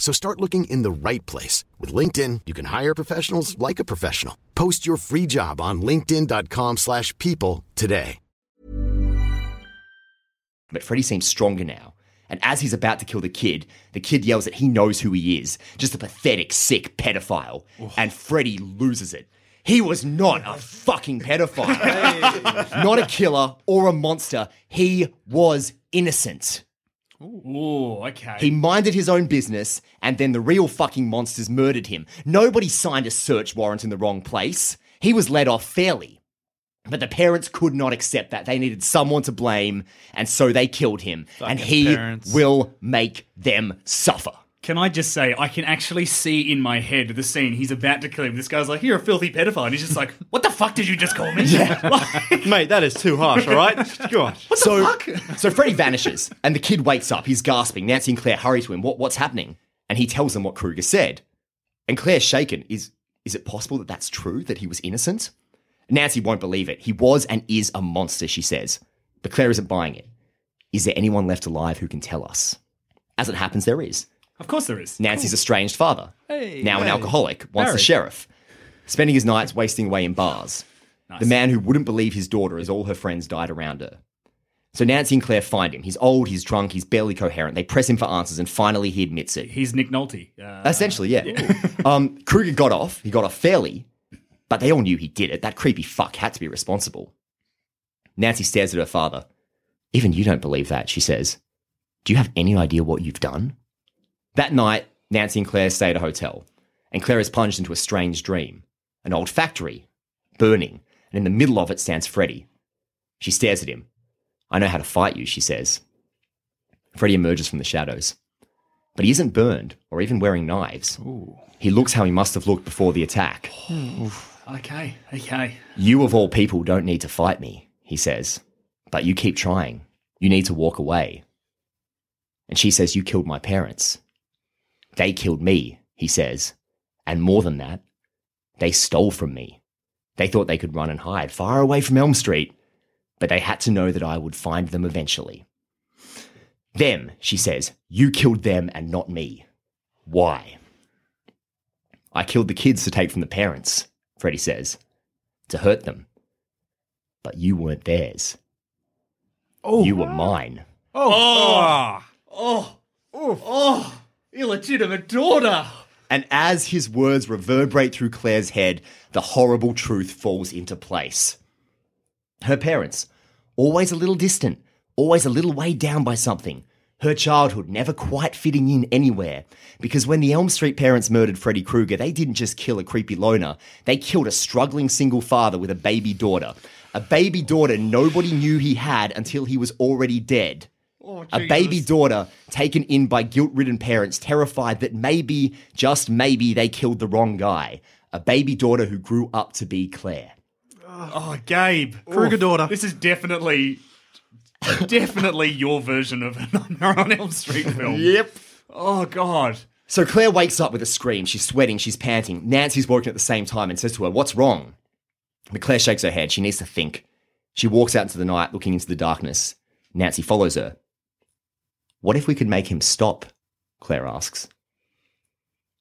Speaker 8: So start looking in the right place. With LinkedIn, you can hire professionals like a professional. Post your free job on linkedin.com slash people today.
Speaker 2: But Freddy seems stronger now. And as he's about to kill the kid, the kid yells that he knows who he is just a pathetic, sick pedophile. And Freddy loses it. He was not a fucking pedophile, not a killer or a monster. He was innocent.
Speaker 4: Ooh, okay.
Speaker 2: He minded his own business, and then the real fucking monsters murdered him. Nobody signed a search warrant in the wrong place. He was let off fairly. But the parents could not accept that. They needed someone to blame, and so they killed him. and he
Speaker 5: parents.
Speaker 2: will make them suffer.
Speaker 4: Can I just say, I can actually see in my head the scene. He's about to kill him. This guy's like, "You're a filthy pedophile," and he's just like, "What the fuck did you just call me?" Like-
Speaker 3: Mate, that is too harsh, all right? God.
Speaker 2: so, fuck? so Freddy vanishes, and the kid wakes up. He's gasping. Nancy and Claire hurry to him. What, what's happening? And he tells them what Krueger said. And Claire's shaken. Is is it possible that that's true? That he was innocent? Nancy won't believe it. He was and is a monster, she says. But Claire isn't buying it. Is there anyone left alive who can tell us? As it happens, there is.
Speaker 4: Of course there is.
Speaker 2: Nancy's estranged father,
Speaker 5: Hey,
Speaker 2: now an
Speaker 5: hey.
Speaker 2: alcoholic, once the
Speaker 5: Married.
Speaker 2: sheriff, spending his nights wasting away in bars. The man who wouldn't believe his daughter as all her friends died around her. So Nancy and Claire find him. He's old, he's drunk, he's barely coherent. They press him for answers, and finally he admits it.
Speaker 4: He's Nick Nolte. Uh,
Speaker 2: Essentially, yeah. um, Krueger got off. He got off fairly, but they all knew he did it. That creepy fuck had to be responsible. Nancy stares at her father. Even you don't believe that, she says. Do you have any idea what you've done? That night, Nancy and Claire stay at a hotel, and Claire is plunged into a strange dream. An old factory, burning, and in the middle of it stands Freddy. She stares at him. I know how to fight you, she says. Freddy emerges from the shadows. But he isn't burned or even wearing knives. He looks how he must have looked before the attack. Hmm.
Speaker 4: okay, okay.
Speaker 2: You, of all people, don't need to fight me, he says. But you keep trying. You need to walk away. And she says, You killed my parents. They killed me, he says. And more than that, they stole from me. They thought they could run and hide far away from Elm Street, but they had to know that I would find them eventually. Them, she says, you killed them and not me. Why? I killed the kids to take from the parents, Freddy says, to hurt them. But you weren't theirs.
Speaker 5: Oh.
Speaker 2: You were mine.
Speaker 4: Oh, oh, oh, oh, illegitimate daughter.
Speaker 2: And as his words reverberate through Claire's head, the horrible truth falls into place. Her parents, always a little distant, always a little weighed down by something. Her childhood never quite fitting in anywhere. Because when the Elm Street parents murdered Freddy Krueger, they didn't just kill a creepy loner, they killed a struggling single father with a baby daughter. A baby daughter nobody knew he had until he was already dead. Oh, a baby daughter taken in by guilt ridden parents, terrified that maybe, just maybe, they killed the wrong guy. A baby daughter who grew up to be Claire.
Speaker 4: Oh, oh Gabe,
Speaker 5: Krueger
Speaker 4: Oof.
Speaker 5: daughter.
Speaker 4: This is definitely, definitely your version of a Nightmare on Elm Street film.
Speaker 2: Yep.
Speaker 4: Oh God.
Speaker 2: So Claire wakes up with a scream. She's sweating, she's panting. Nancy's working at the same time and says to her, What's wrong? But Claire shakes her head. She needs to think. She walks out into the night, looking into the darkness. Nancy follows her. What if we could make him stop? Claire asks.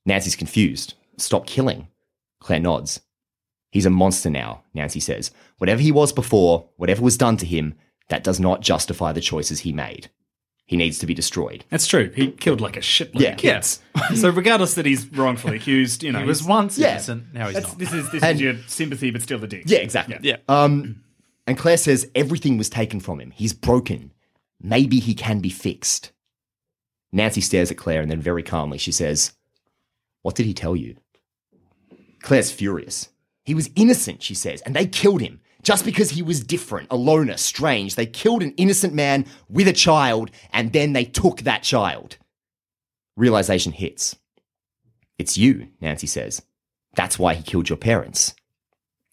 Speaker 2: Nancy's confused. Stop killing. Claire nods. He's a monster now, Nancy says. Whatever he was before, whatever was done to him, that does not justify the choices he made. He needs to be destroyed.
Speaker 4: That's true. He killed like a shitload
Speaker 2: Yeah.
Speaker 4: of kids. so regardless that he's wrongfully accused, you know,
Speaker 5: He was once
Speaker 2: Yeah.
Speaker 5: innocent. Now he's
Speaker 4: That's,
Speaker 5: not.
Speaker 4: this is this
Speaker 2: And-
Speaker 4: is your sympathy, but still the dick.
Speaker 2: Yeah, exactly.
Speaker 4: Yeah.
Speaker 2: Um, and Claire says everything was taken from him. He's broken. Maybe he can be fixed. Nancy stares at Claire and then very calmly she says, What did he tell you? Claire's furious. He was innocent, she says, and they killed him. Just because he was different, a loner, strange. They killed an innocent man with a child, and then they took that child. Realization hits. It's you, Nancy says. That's why he killed your parents.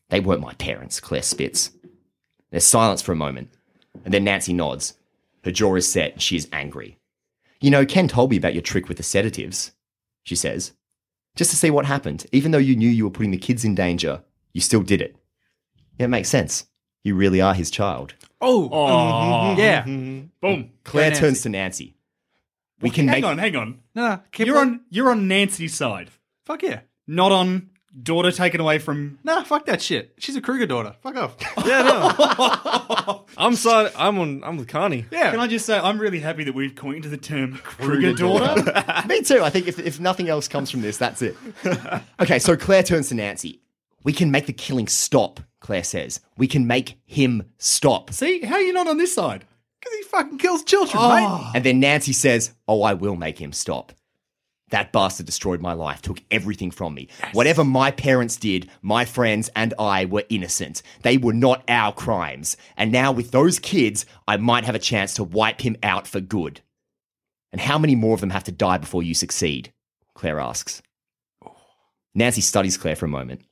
Speaker 2: They weren't my parents, Claire spits. There's silence for a moment, and then Nancy nods. Her jaw is set, and she is angry. You know, Ken told me about your trick with the sedatives, she says. Just to see what happened. Even though you knew you were putting the kids in danger, you still did it. Yeah, it makes sense. You really are his child.
Speaker 5: Oh,
Speaker 4: Oh.
Speaker 5: yeah. Mm-hmm.
Speaker 4: Boom.
Speaker 2: Claire
Speaker 5: Nancy.
Speaker 2: turns to Nancy. We can
Speaker 4: hang
Speaker 2: make
Speaker 4: on, hang on.
Speaker 5: No, no, keep
Speaker 4: You're
Speaker 5: on.
Speaker 4: on you're on Nancy's side,
Speaker 5: Fuck yeah.
Speaker 4: not on daughter taken away from.
Speaker 5: Nah, fuck that shit. She's a Krueger daughter. Fuck off.
Speaker 3: Yeah, no. I'm sorry. I'm on. I'm with Carney.
Speaker 5: Yeah.
Speaker 4: Can I just say I'm really happy that we've coined the term Krueger daughter.
Speaker 2: Me too. I think if, if nothing else comes from this, that's it. okay, so Claire turns to Nancy. We can make the killing stop, Claire says. We can make him stop.
Speaker 4: See how you not on this side?
Speaker 5: Because he fucking kills children, oh. mate.
Speaker 2: And then Nancy says, Oh, I will make him stop. That bastard destroyed my life, took everything from me. Whatever my parents did, my friends and I were innocent. They were not our crimes. And now, with those kids, I might have a chance to wipe him out for good. And how many more of them have to die before you succeed? Claire asks. Oh. Nancy studies Claire for a moment.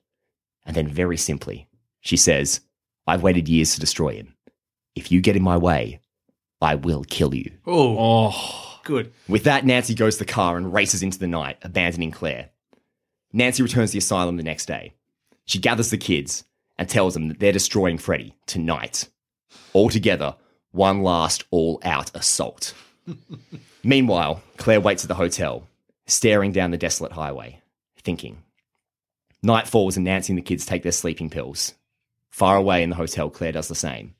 Speaker 2: And then, very simply, she says, I've waited years to destroy him. If you get in my way, I will kill you.
Speaker 5: Oh,
Speaker 4: Oh,
Speaker 5: good.
Speaker 2: With that, Nancy goes to the car and races into the night, abandoning Claire. Nancy returns to the asylum the next day. She gathers the kids and tells them that they're destroying Freddy tonight. All together, one last all out assault. Meanwhile, Claire waits at the hotel, staring down the desolate highway, thinking. Night falls and Nancy and the kids take their sleeping pills. Far away in the hotel, Claire does the same.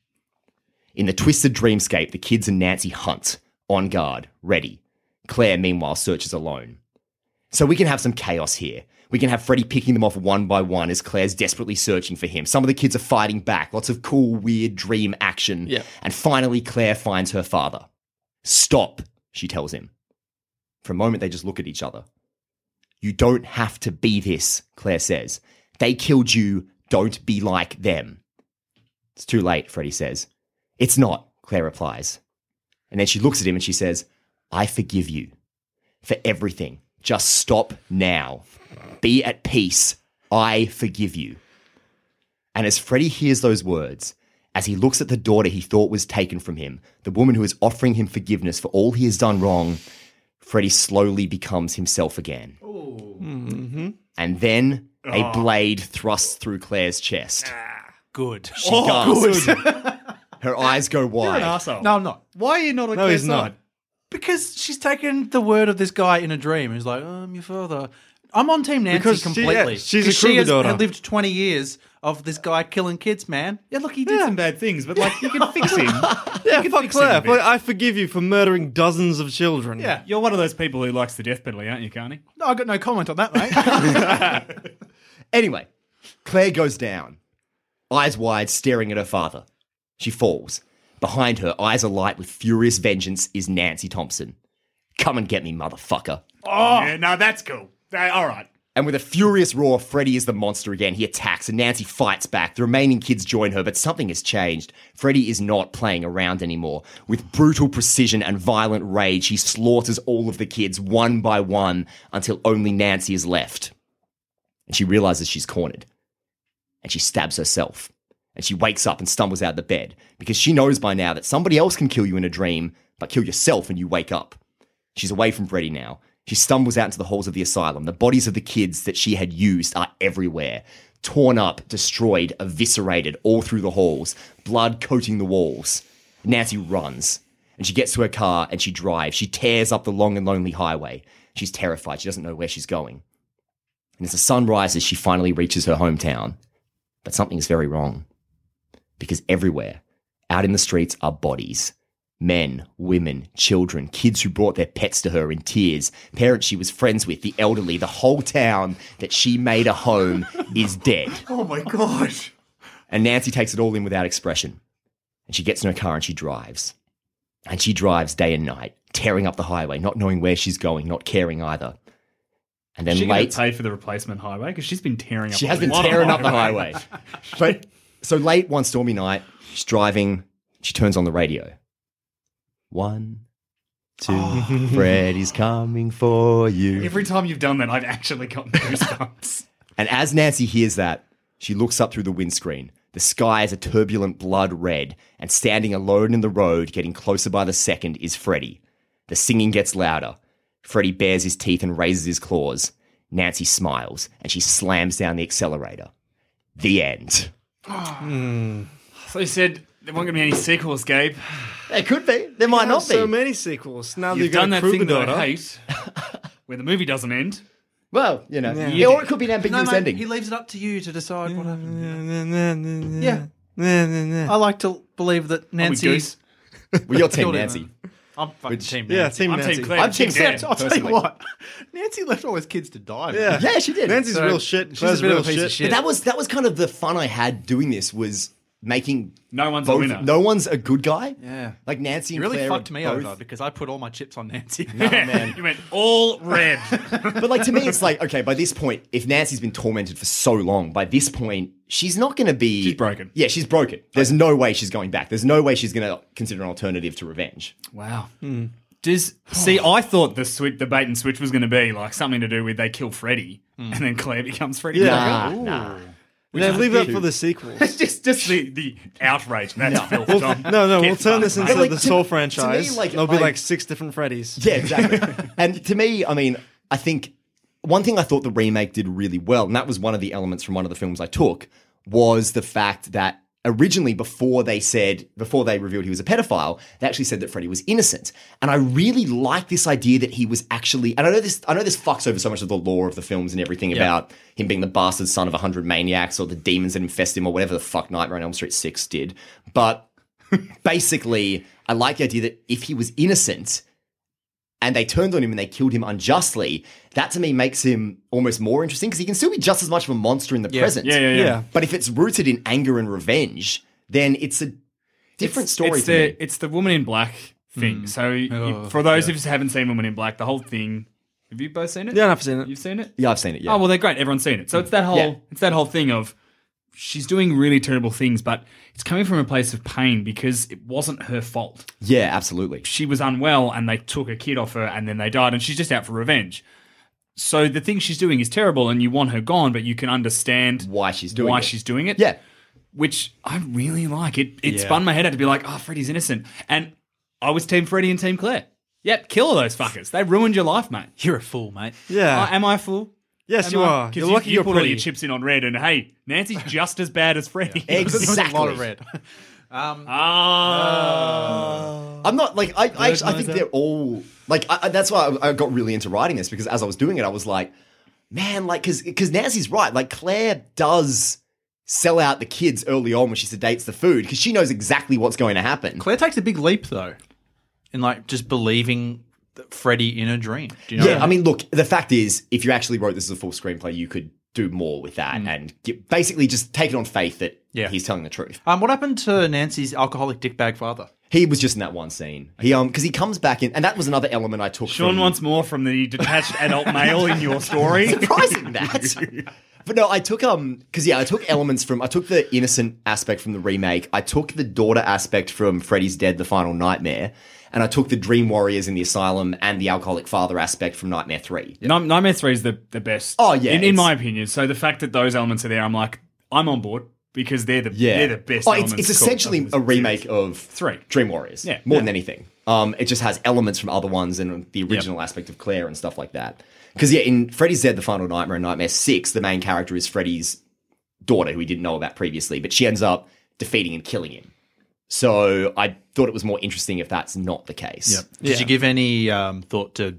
Speaker 2: In the twisted dreamscape, the kids and Nancy hunt, on guard, ready. Claire, meanwhile, searches alone. So we can have some chaos here. We can have Freddy picking them off one by one as Claire's desperately searching for him. Some of the kids are fighting back, lots of cool, weird dream action. And finally, Claire finds her father. Stop, she tells him. For a moment, they just look at each other. You don't have to be this, Claire says. They killed you. Don't be like them. It's too late, Freddy says. It's not, Claire replies. And then she looks at him and she says, I forgive you for everything. Just stop now. Be at peace. I forgive you. And as Freddy hears those words, as he looks at the daughter he thought was taken from him, the woman who is offering him forgiveness for all he has done wrong, Freddy slowly becomes himself again. Mm-hmm. And then a ah. blade thrusts through Claire's chest.
Speaker 5: Ah, good.
Speaker 2: She oh, gasps. Her eyes go
Speaker 4: you're an
Speaker 2: wide.
Speaker 4: asshole.
Speaker 5: No, I'm not.
Speaker 4: Why are you not on
Speaker 3: No,
Speaker 4: Claire's
Speaker 3: he's not.
Speaker 5: Because she's taken the word of this guy in a dream. He's like, oh, I'm your father. I'm on Team Nancy
Speaker 3: Because she-
Speaker 5: completely.
Speaker 3: yeah, she's a
Speaker 5: 'Cause she
Speaker 3: Krueger
Speaker 5: has
Speaker 3: daughter.
Speaker 5: had lived 20 years of this guy killing kids, man.
Speaker 4: Yeah, look, he did some bad things, but like you can fix him.
Speaker 3: Yeah,
Speaker 4: can
Speaker 3: fuck
Speaker 4: fix him a
Speaker 3: Claire.
Speaker 4: bit.
Speaker 3: I forgive you for murdering dozens of children.
Speaker 5: Yeah.
Speaker 4: You're one of those people who likes the death penalty, aren't you, Carney?
Speaker 5: No, I got no comment on that, mate.
Speaker 2: Anyway, Claire goes down, eyes wide, staring at her father. She falls. Behind her, eyes alight with furious vengeance, is Nancy Thompson. Come and get me, motherfucker.
Speaker 4: Oh, yeah, no, that's cool. Uh, all right.
Speaker 2: And with a furious roar, Freddy is the monster again. He attacks, and Nancy fights back. The remaining kids join her, but something has changed. Freddy is not playing around anymore. With brutal precision and violent rage, he slaughters all of the kids one by one until only Nancy is left. And she realizes she's cornered. And she stabs herself. And she wakes up and stumbles out of the bed because she knows by now that somebody else can kill you in a dream, but kill yourself when you wake up. She's away from Freddy now. She stumbles out into the halls of the asylum. The bodies of the kids that she had used are everywhere. Torn up, destroyed, eviscerated all through the halls, blood coating the walls. Nancy runs, and she gets to her car and she drives. She tears up the long and lonely highway. She's terrified. She doesn't know where she's going. And as the sun rises, she finally reaches her hometown. But something is very wrong. Because everywhere, out in the streets, are bodies men, women, children, kids who brought their pets to her in tears, parents she was friends with, the elderly, the whole town that she made a home is dead.
Speaker 4: Oh my god.
Speaker 2: And Nancy takes it all in without expression. And she gets in her car and she drives. And she drives day and night, tearing up the highway, not knowing where she's going, not caring either. And then
Speaker 4: Is she
Speaker 2: late,
Speaker 4: pay for the replacement highway because she's been tearing up.
Speaker 2: she has been tearing up the highway. but so late one stormy night, she's driving. She turns on the radio. One, two, oh. Freddy's coming for you.
Speaker 4: Every time you've done that, I've actually gotten goosebumps.
Speaker 2: And as Nancy hears that, she looks up through the windscreen. The sky is a turbulent blood red, and standing alone in the road, getting closer by the second, is Freddy. The singing gets louder. Freddy bares his teeth and raises his claws. Nancy smiles, and she slams down the accelerator. The end. Hmm.
Speaker 4: so you said there weren't going to be any sequels, Gabe.
Speaker 2: There could be. There might not be.
Speaker 3: So many sequels. Now
Speaker 4: You've
Speaker 3: they've got
Speaker 4: done
Speaker 3: a
Speaker 4: that thing that I hate, where the movie doesn't end.
Speaker 2: well, you know,
Speaker 3: Yeah.
Speaker 2: Yeah, or it could be an ambiguous
Speaker 5: mate,
Speaker 2: ending.
Speaker 5: he leaves it up to you to decide what happens.
Speaker 3: Yeah.
Speaker 5: Yeah. I like to believe that
Speaker 4: Are we
Speaker 5: Nancy.
Speaker 4: goose?
Speaker 2: well, you're Team
Speaker 5: Killed it,
Speaker 2: Nancy.
Speaker 5: Man. I'm fucking team
Speaker 3: Yeah, Team
Speaker 4: I'm
Speaker 3: Nancy.
Speaker 4: Team Claire.
Speaker 2: I'm Team
Speaker 4: Claire.
Speaker 2: Nancy.
Speaker 5: I'll tell you
Speaker 2: personally.
Speaker 5: what. Nancy left all his kids to die. man.
Speaker 3: Yeah.
Speaker 2: Yeah, she did.
Speaker 3: Nancy's
Speaker 5: So,
Speaker 3: real shit.
Speaker 5: she's
Speaker 3: Claire's
Speaker 5: a bit of
Speaker 3: real
Speaker 5: a piece of shit.
Speaker 2: But that was that was kind of the fun I had doing this was making
Speaker 4: No one's a winner.
Speaker 2: No one's a good guy.
Speaker 5: Yeah.
Speaker 2: Like Nancy
Speaker 5: You
Speaker 2: and
Speaker 5: really
Speaker 2: Claire
Speaker 5: fucked me
Speaker 2: both-
Speaker 5: over because I put all my chips on Nancy.
Speaker 4: you went all red.
Speaker 2: But like to me, it's like okay. By this point, if Nancy's been tormented for so long, by this point, she's not going to be.
Speaker 4: She's broken.
Speaker 2: Yeah, she's broken. There's no way she's going back. There's no way she's going to consider an alternative to revenge.
Speaker 4: wow. Hmm. Does see? I thought the switch, the bait and switch was going to be like something to do with they kill Freddy hmm. and then Claire becomes Freddy.
Speaker 3: Yeah.
Speaker 4: Krueger.
Speaker 2: Nah, nah.
Speaker 3: Yeah, leave that for the sequels.
Speaker 4: It's just just the, the outrage. That's filth, Tom.
Speaker 3: No, no,
Speaker 4: Get
Speaker 3: we'll turn this into
Speaker 4: mate.
Speaker 2: Like,
Speaker 3: the
Speaker 2: to-
Speaker 3: Soul
Speaker 2: to me,
Speaker 3: franchise.
Speaker 2: like,
Speaker 3: There'll be
Speaker 2: I-
Speaker 3: like six different Freddys.
Speaker 2: Yeah, exactly. and to me, I mean, I think one thing I thought the remake did really well, and that was one of the elements from one of the films I took, was the fact that originally before they said before they revealed he was a pedophile they actually said that freddy was innocent. And i really like this idea that he was actually and i know this i know this fucks over so much of the lore of the films and everything about him being the bastard son of a hundred maniacs or the demons that infest him or whatever the fuck nightmare on elm street 6 did. But basically i like the idea that if he was innocent and they turned on him and they killed him unjustly, that to me makes him almost more interesting because he can still be just as much of a monster in the present.
Speaker 4: Yeah, yeah, yeah.
Speaker 3: Yeah.
Speaker 2: But if it's rooted in anger and revenge, then it's a different story
Speaker 4: It's the it's the woman in black thing. Mm. So you-
Speaker 5: Oh,
Speaker 4: for those of you who haven't seen Woman in Black, the whole thing. Have you both seen it?
Speaker 3: Yeah, I've seen it.
Speaker 4: You've seen it.
Speaker 2: Yeah, I've seen it. Yeah.
Speaker 4: Oh well, they're great. Everyone's seen it. So mm. it's that whole
Speaker 2: Yeah.
Speaker 4: it's that whole thing of she's doing really terrible things, but it's coming from a place of pain because it wasn't her fault.
Speaker 2: yeah, absolutely.
Speaker 4: She was unwell and they took a kid off her and then they died and she's just out for revenge. So the thing she's doing is terrible and you want her gone, but you can understand
Speaker 2: Why she's doing
Speaker 4: why
Speaker 2: it.
Speaker 4: she's doing it.
Speaker 2: Yeah.
Speaker 4: Which I really like. It it
Speaker 5: Yeah.
Speaker 4: spun my head out to be like, oh, Freddy's innocent. And I was Team Freddy and Team Claire. Yep, kill all those fuckers. They ruined your life, mate.
Speaker 5: You're a fool, mate.
Speaker 3: Yeah.
Speaker 4: Uh, am I a fool?
Speaker 3: Yes, you are.
Speaker 4: Because
Speaker 3: You're
Speaker 4: you,
Speaker 3: lucky
Speaker 4: you
Speaker 3: you're
Speaker 4: put all
Speaker 3: pretty.
Speaker 4: your chips in on red, and hey, Nancy's just as bad as Freddy.
Speaker 5: There's a
Speaker 2: Exactly.
Speaker 5: lot of red. Um,
Speaker 4: Ah.
Speaker 2: I'm not like I. I, actually, I think they're all like. I, I- that's why I, I got really into writing this because as I was doing it, I was like, man, like because because Nancy's right. Like Claire does sell out the kids early on when she sedates the food because she knows exactly what's going to happen.
Speaker 5: Claire takes a big leap though, in like just believing that Freddy in a dream. Do you know?
Speaker 2: yeah,
Speaker 5: what
Speaker 2: I mean, look, the fact is, if you actually wrote this as a full screenplay, you could do more with that and get, basically just take it on faith that
Speaker 5: Yeah.
Speaker 2: he's telling the truth.
Speaker 5: Um, what happened to Nancy's alcoholic dickbag father?
Speaker 2: He was just in that one scene. He um because he comes back in, and that was another element I took.
Speaker 4: Sean
Speaker 2: from,
Speaker 4: wants more from the detached adult male in your story.
Speaker 2: surprising that. But no, I took um because yeah, I took elements from I took the innocent aspect from the remake. I took the daughter aspect from Freddy's Dead: The Final Nightmare, and I took the Dream Warriors in the Asylum and the alcoholic father aspect from Nightmare Three.
Speaker 4: Night- Nightmare 3 is the, the best.
Speaker 2: Oh, yeah,
Speaker 4: In, in my opinion. So the fact that those elements are there, I'm like, I'm on board because they're the,
Speaker 2: Yeah,
Speaker 4: they're the best
Speaker 2: Oh, it's, it's essentially a remake of
Speaker 4: Three.
Speaker 2: Dream Warriors.
Speaker 4: Yeah.
Speaker 2: more
Speaker 4: Yeah.
Speaker 2: than anything. Um, it just has elements from other ones and the original aspect of Claire and stuff like that. Because yeah, in Freddy's Dead: The Final Nightmare and Nightmare Six, the main character is Freddy's daughter, who we didn't know about previously, but she ends up defeating and killing him. So I thought it was more interesting if that's not the case.
Speaker 5: Did you give any um, thought to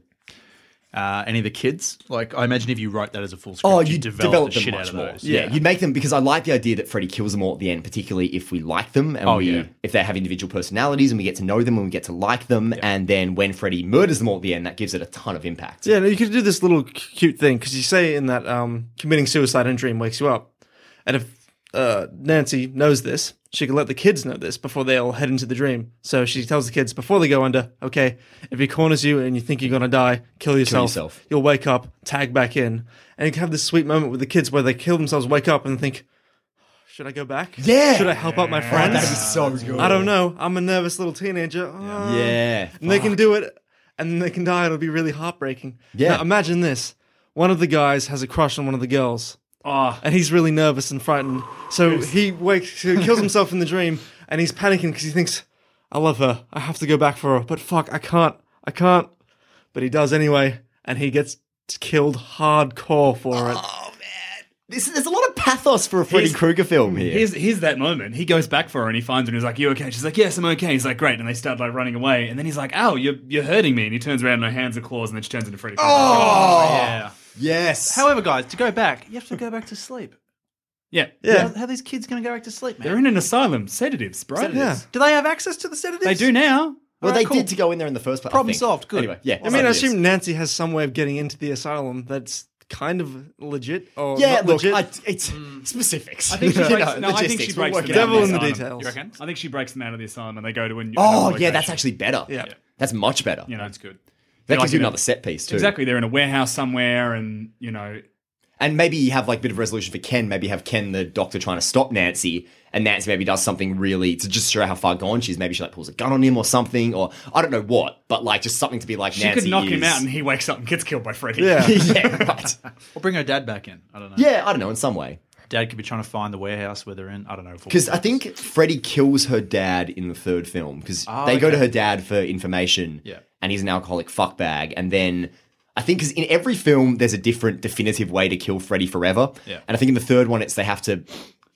Speaker 5: uh, any of the kids? Like, I imagine if you write that as a full script,
Speaker 2: Oh,
Speaker 5: you
Speaker 2: you
Speaker 5: develop,
Speaker 2: develop,
Speaker 5: the
Speaker 2: them
Speaker 5: shit
Speaker 2: much
Speaker 5: out of
Speaker 2: more.
Speaker 5: those.
Speaker 2: Yeah. you'd make them because I like the idea that Freddy kills them all at the end, particularly if we like them and
Speaker 5: Oh,
Speaker 2: we
Speaker 5: yeah.
Speaker 2: if they have individual personalities and we get to know them and we get to like them, and then when Freddy murders them all at the end, that gives it a ton of impact.
Speaker 3: Yeah, no, you could do this little cute thing because you say in that um, committing suicide in dream wakes you up, and if uh, Nancy knows this, she can let the kids know this before they all head into the dream. So she tells the kids before they go under, okay, if he corners you and you think you're gonna die, kill yourself.
Speaker 2: yourself.
Speaker 3: You'll wake up, tag back in, and you can have this sweet moment with the kids where they kill themselves, wake up, and think, should I go back?
Speaker 2: Yeah.
Speaker 3: Should I help out my friends?
Speaker 2: That'd be so good.
Speaker 3: I don't know. I'm a nervous little teenager.
Speaker 2: Yeah.
Speaker 3: and they can do it, and they can die. It'll be really heartbreaking.
Speaker 2: Yeah.
Speaker 3: Now, imagine this: one of the guys has a crush on one of the girls,
Speaker 4: Oh,
Speaker 3: and he's really nervous and frightened. So he wakes, he kills himself in the dream, and he's panicking because he thinks, "I love her. I have to go back for her, but fuck, I can't. I can't." But he does anyway, and he gets killed hardcore for it.
Speaker 2: Oh man, this, there's a lot of pathos for a Freddy
Speaker 4: Here's-
Speaker 2: Krueger film here.
Speaker 4: Here's here's that moment. He goes back for her and he finds her and he's like, "You okay?" She's like, "Yes, I'm okay." He's like, "Great," and they start like running away. And then he's like, "Ow, you're you're hurting me!" And he turns around and her hands are claws, and then she turns into Freddy.
Speaker 2: Oh.
Speaker 5: oh yeah.
Speaker 2: Yes.
Speaker 5: However, guys, to go back, you have to go back to sleep.
Speaker 4: yeah,
Speaker 3: Yeah.
Speaker 5: How, how are these kids going to go back to sleep, man?
Speaker 4: They're in an asylum, sedatives, bro.
Speaker 3: Yeah.
Speaker 5: Do they have access to the sedatives?
Speaker 4: They do now.
Speaker 2: well,
Speaker 5: Alright,
Speaker 2: they
Speaker 5: cool.
Speaker 2: did to go in there in the first place.
Speaker 5: Problem solved. Good.
Speaker 2: Anyway, yeah.
Speaker 3: I mean, I assume Nancy has some way of getting into the asylum that's kind of legit or
Speaker 2: Yeah,
Speaker 3: not
Speaker 2: look,
Speaker 3: legit.
Speaker 2: I, it's specifics.
Speaker 4: I think she
Speaker 2: You
Speaker 4: breaks,
Speaker 2: know,
Speaker 4: no, I think she breaks
Speaker 2: work
Speaker 4: them
Speaker 2: it
Speaker 4: out
Speaker 2: out.
Speaker 3: Devil in the
Speaker 4: asylum.
Speaker 3: details.
Speaker 5: You reckon?
Speaker 4: I think she breaks them out of the asylum and they go to a new.
Speaker 2: Oh
Speaker 4: another
Speaker 2: yeah, that's actually better.
Speaker 3: Yeah.
Speaker 2: That's much better.
Speaker 4: you know, it's good.
Speaker 2: That
Speaker 4: like
Speaker 2: gives you
Speaker 4: in a-
Speaker 2: another set piece too.
Speaker 4: Exactly, they're in a warehouse somewhere, and you know,
Speaker 2: And maybe you have like a bit of resolution for Ken. Maybe have Ken, the doctor, trying to stop Nancy, and Nancy maybe does something really to just show how far gone she is. Maybe she like pulls a gun on him or something, or I don't know what, but like just something to be like
Speaker 4: she
Speaker 2: Nancy
Speaker 4: could knock him out and he wakes up and gets killed by Freddy.
Speaker 3: Yeah.
Speaker 2: yeah, right.
Speaker 5: Or bring her dad back in. I don't know.
Speaker 2: Yeah, I don't know in some way
Speaker 5: Dad could be trying to find the warehouse where they're in. I don't know.
Speaker 2: because I think Freddy kills her dad in the third film because
Speaker 5: Oh,
Speaker 2: they go to her dad for information.
Speaker 5: Yeah.
Speaker 2: And he's an alcoholic fuckbag, and then. I think because in every film there's a different definitive way to kill Freddy forever.
Speaker 5: Yeah.
Speaker 2: And I think in the third one it's they have to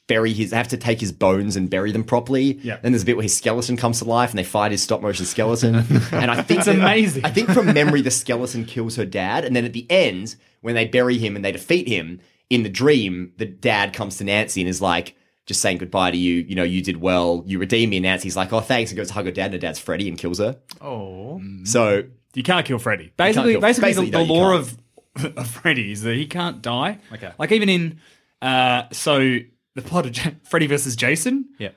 Speaker 2: bury his they have to take his bones and bury them properly.
Speaker 4: Yeah.
Speaker 2: Then there's a bit where his skeleton comes to life and they fight his stop motion skeleton. and I think
Speaker 4: It's amazing.
Speaker 2: I think from memory the skeleton kills her dad, and then at the end, when they bury him and they defeat him, in the dream, the dad comes to Nancy and is like just saying goodbye to you. You know, you did well. You redeemed me. And Nancy's like, oh, thanks. And goes to hug her dad, and her dad's Freddy and kills her.
Speaker 5: Oh.
Speaker 2: So
Speaker 4: You can't kill Freddy. Basically,
Speaker 2: kill-
Speaker 4: basically,
Speaker 2: basically,
Speaker 4: the,
Speaker 2: no,
Speaker 4: the
Speaker 2: you
Speaker 4: law of, of Freddy is that he can't die.
Speaker 5: Okay.
Speaker 4: Like even in uh, so the plot of J- Freddy versus Jason.
Speaker 5: Yeah.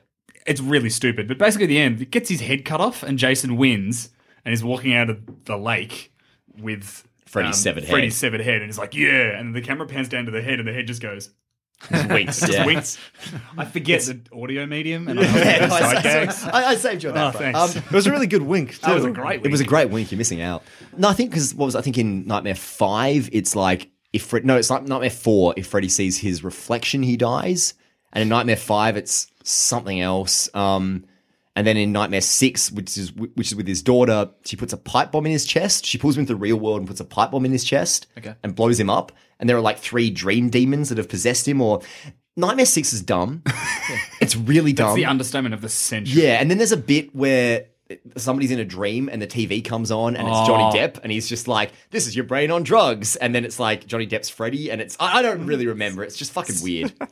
Speaker 4: It's really stupid, but basically at the end, it gets his head cut off, and Jason wins, and is walking out of the lake with
Speaker 2: Freddy's severed head.
Speaker 4: Freddy's severed head, and he's like, "Yeah," and the camera pans down to the head, and the head just goes.
Speaker 2: Winks.
Speaker 4: Just
Speaker 2: yeah.
Speaker 4: winks. I forget the audio medium, and I
Speaker 2: Yeah,
Speaker 4: yeah,
Speaker 2: I,
Speaker 4: side
Speaker 2: I-
Speaker 4: gags.
Speaker 2: I, I saved you on that.
Speaker 4: Oh,
Speaker 2: front.
Speaker 4: thanks.
Speaker 2: Um,
Speaker 3: it was a really good wink. Too.
Speaker 4: That was a great. Wink.
Speaker 2: It was a great wink. You're missing out. No, I think because what was I think in Nightmare Five? It's like if Fred, no, it's like Nightmare Four. If Freddy sees his reflection, he dies. And in Nightmare Five, it's something else. Um, and then in Nightmare Six, which is which is with his daughter, she puts a pipe bomb in his chest. She pulls him into the real world and puts a pipe bomb in his chest
Speaker 5: Okay.
Speaker 2: and blows him up. And there are like three dream demons that have possessed him. Or Nightmare Six is dumb. it's really dumb.
Speaker 4: That's the understatement of the century.
Speaker 2: Yeah, and then there's a bit where somebody's in a dream and the TV comes on and it's Johnny
Speaker 4: Oh.
Speaker 2: Depp and he's just like, "This is your brain on drugs," and then it's like Johnny Depp's Freddy and it's I, I don't really remember. It's just fucking weird.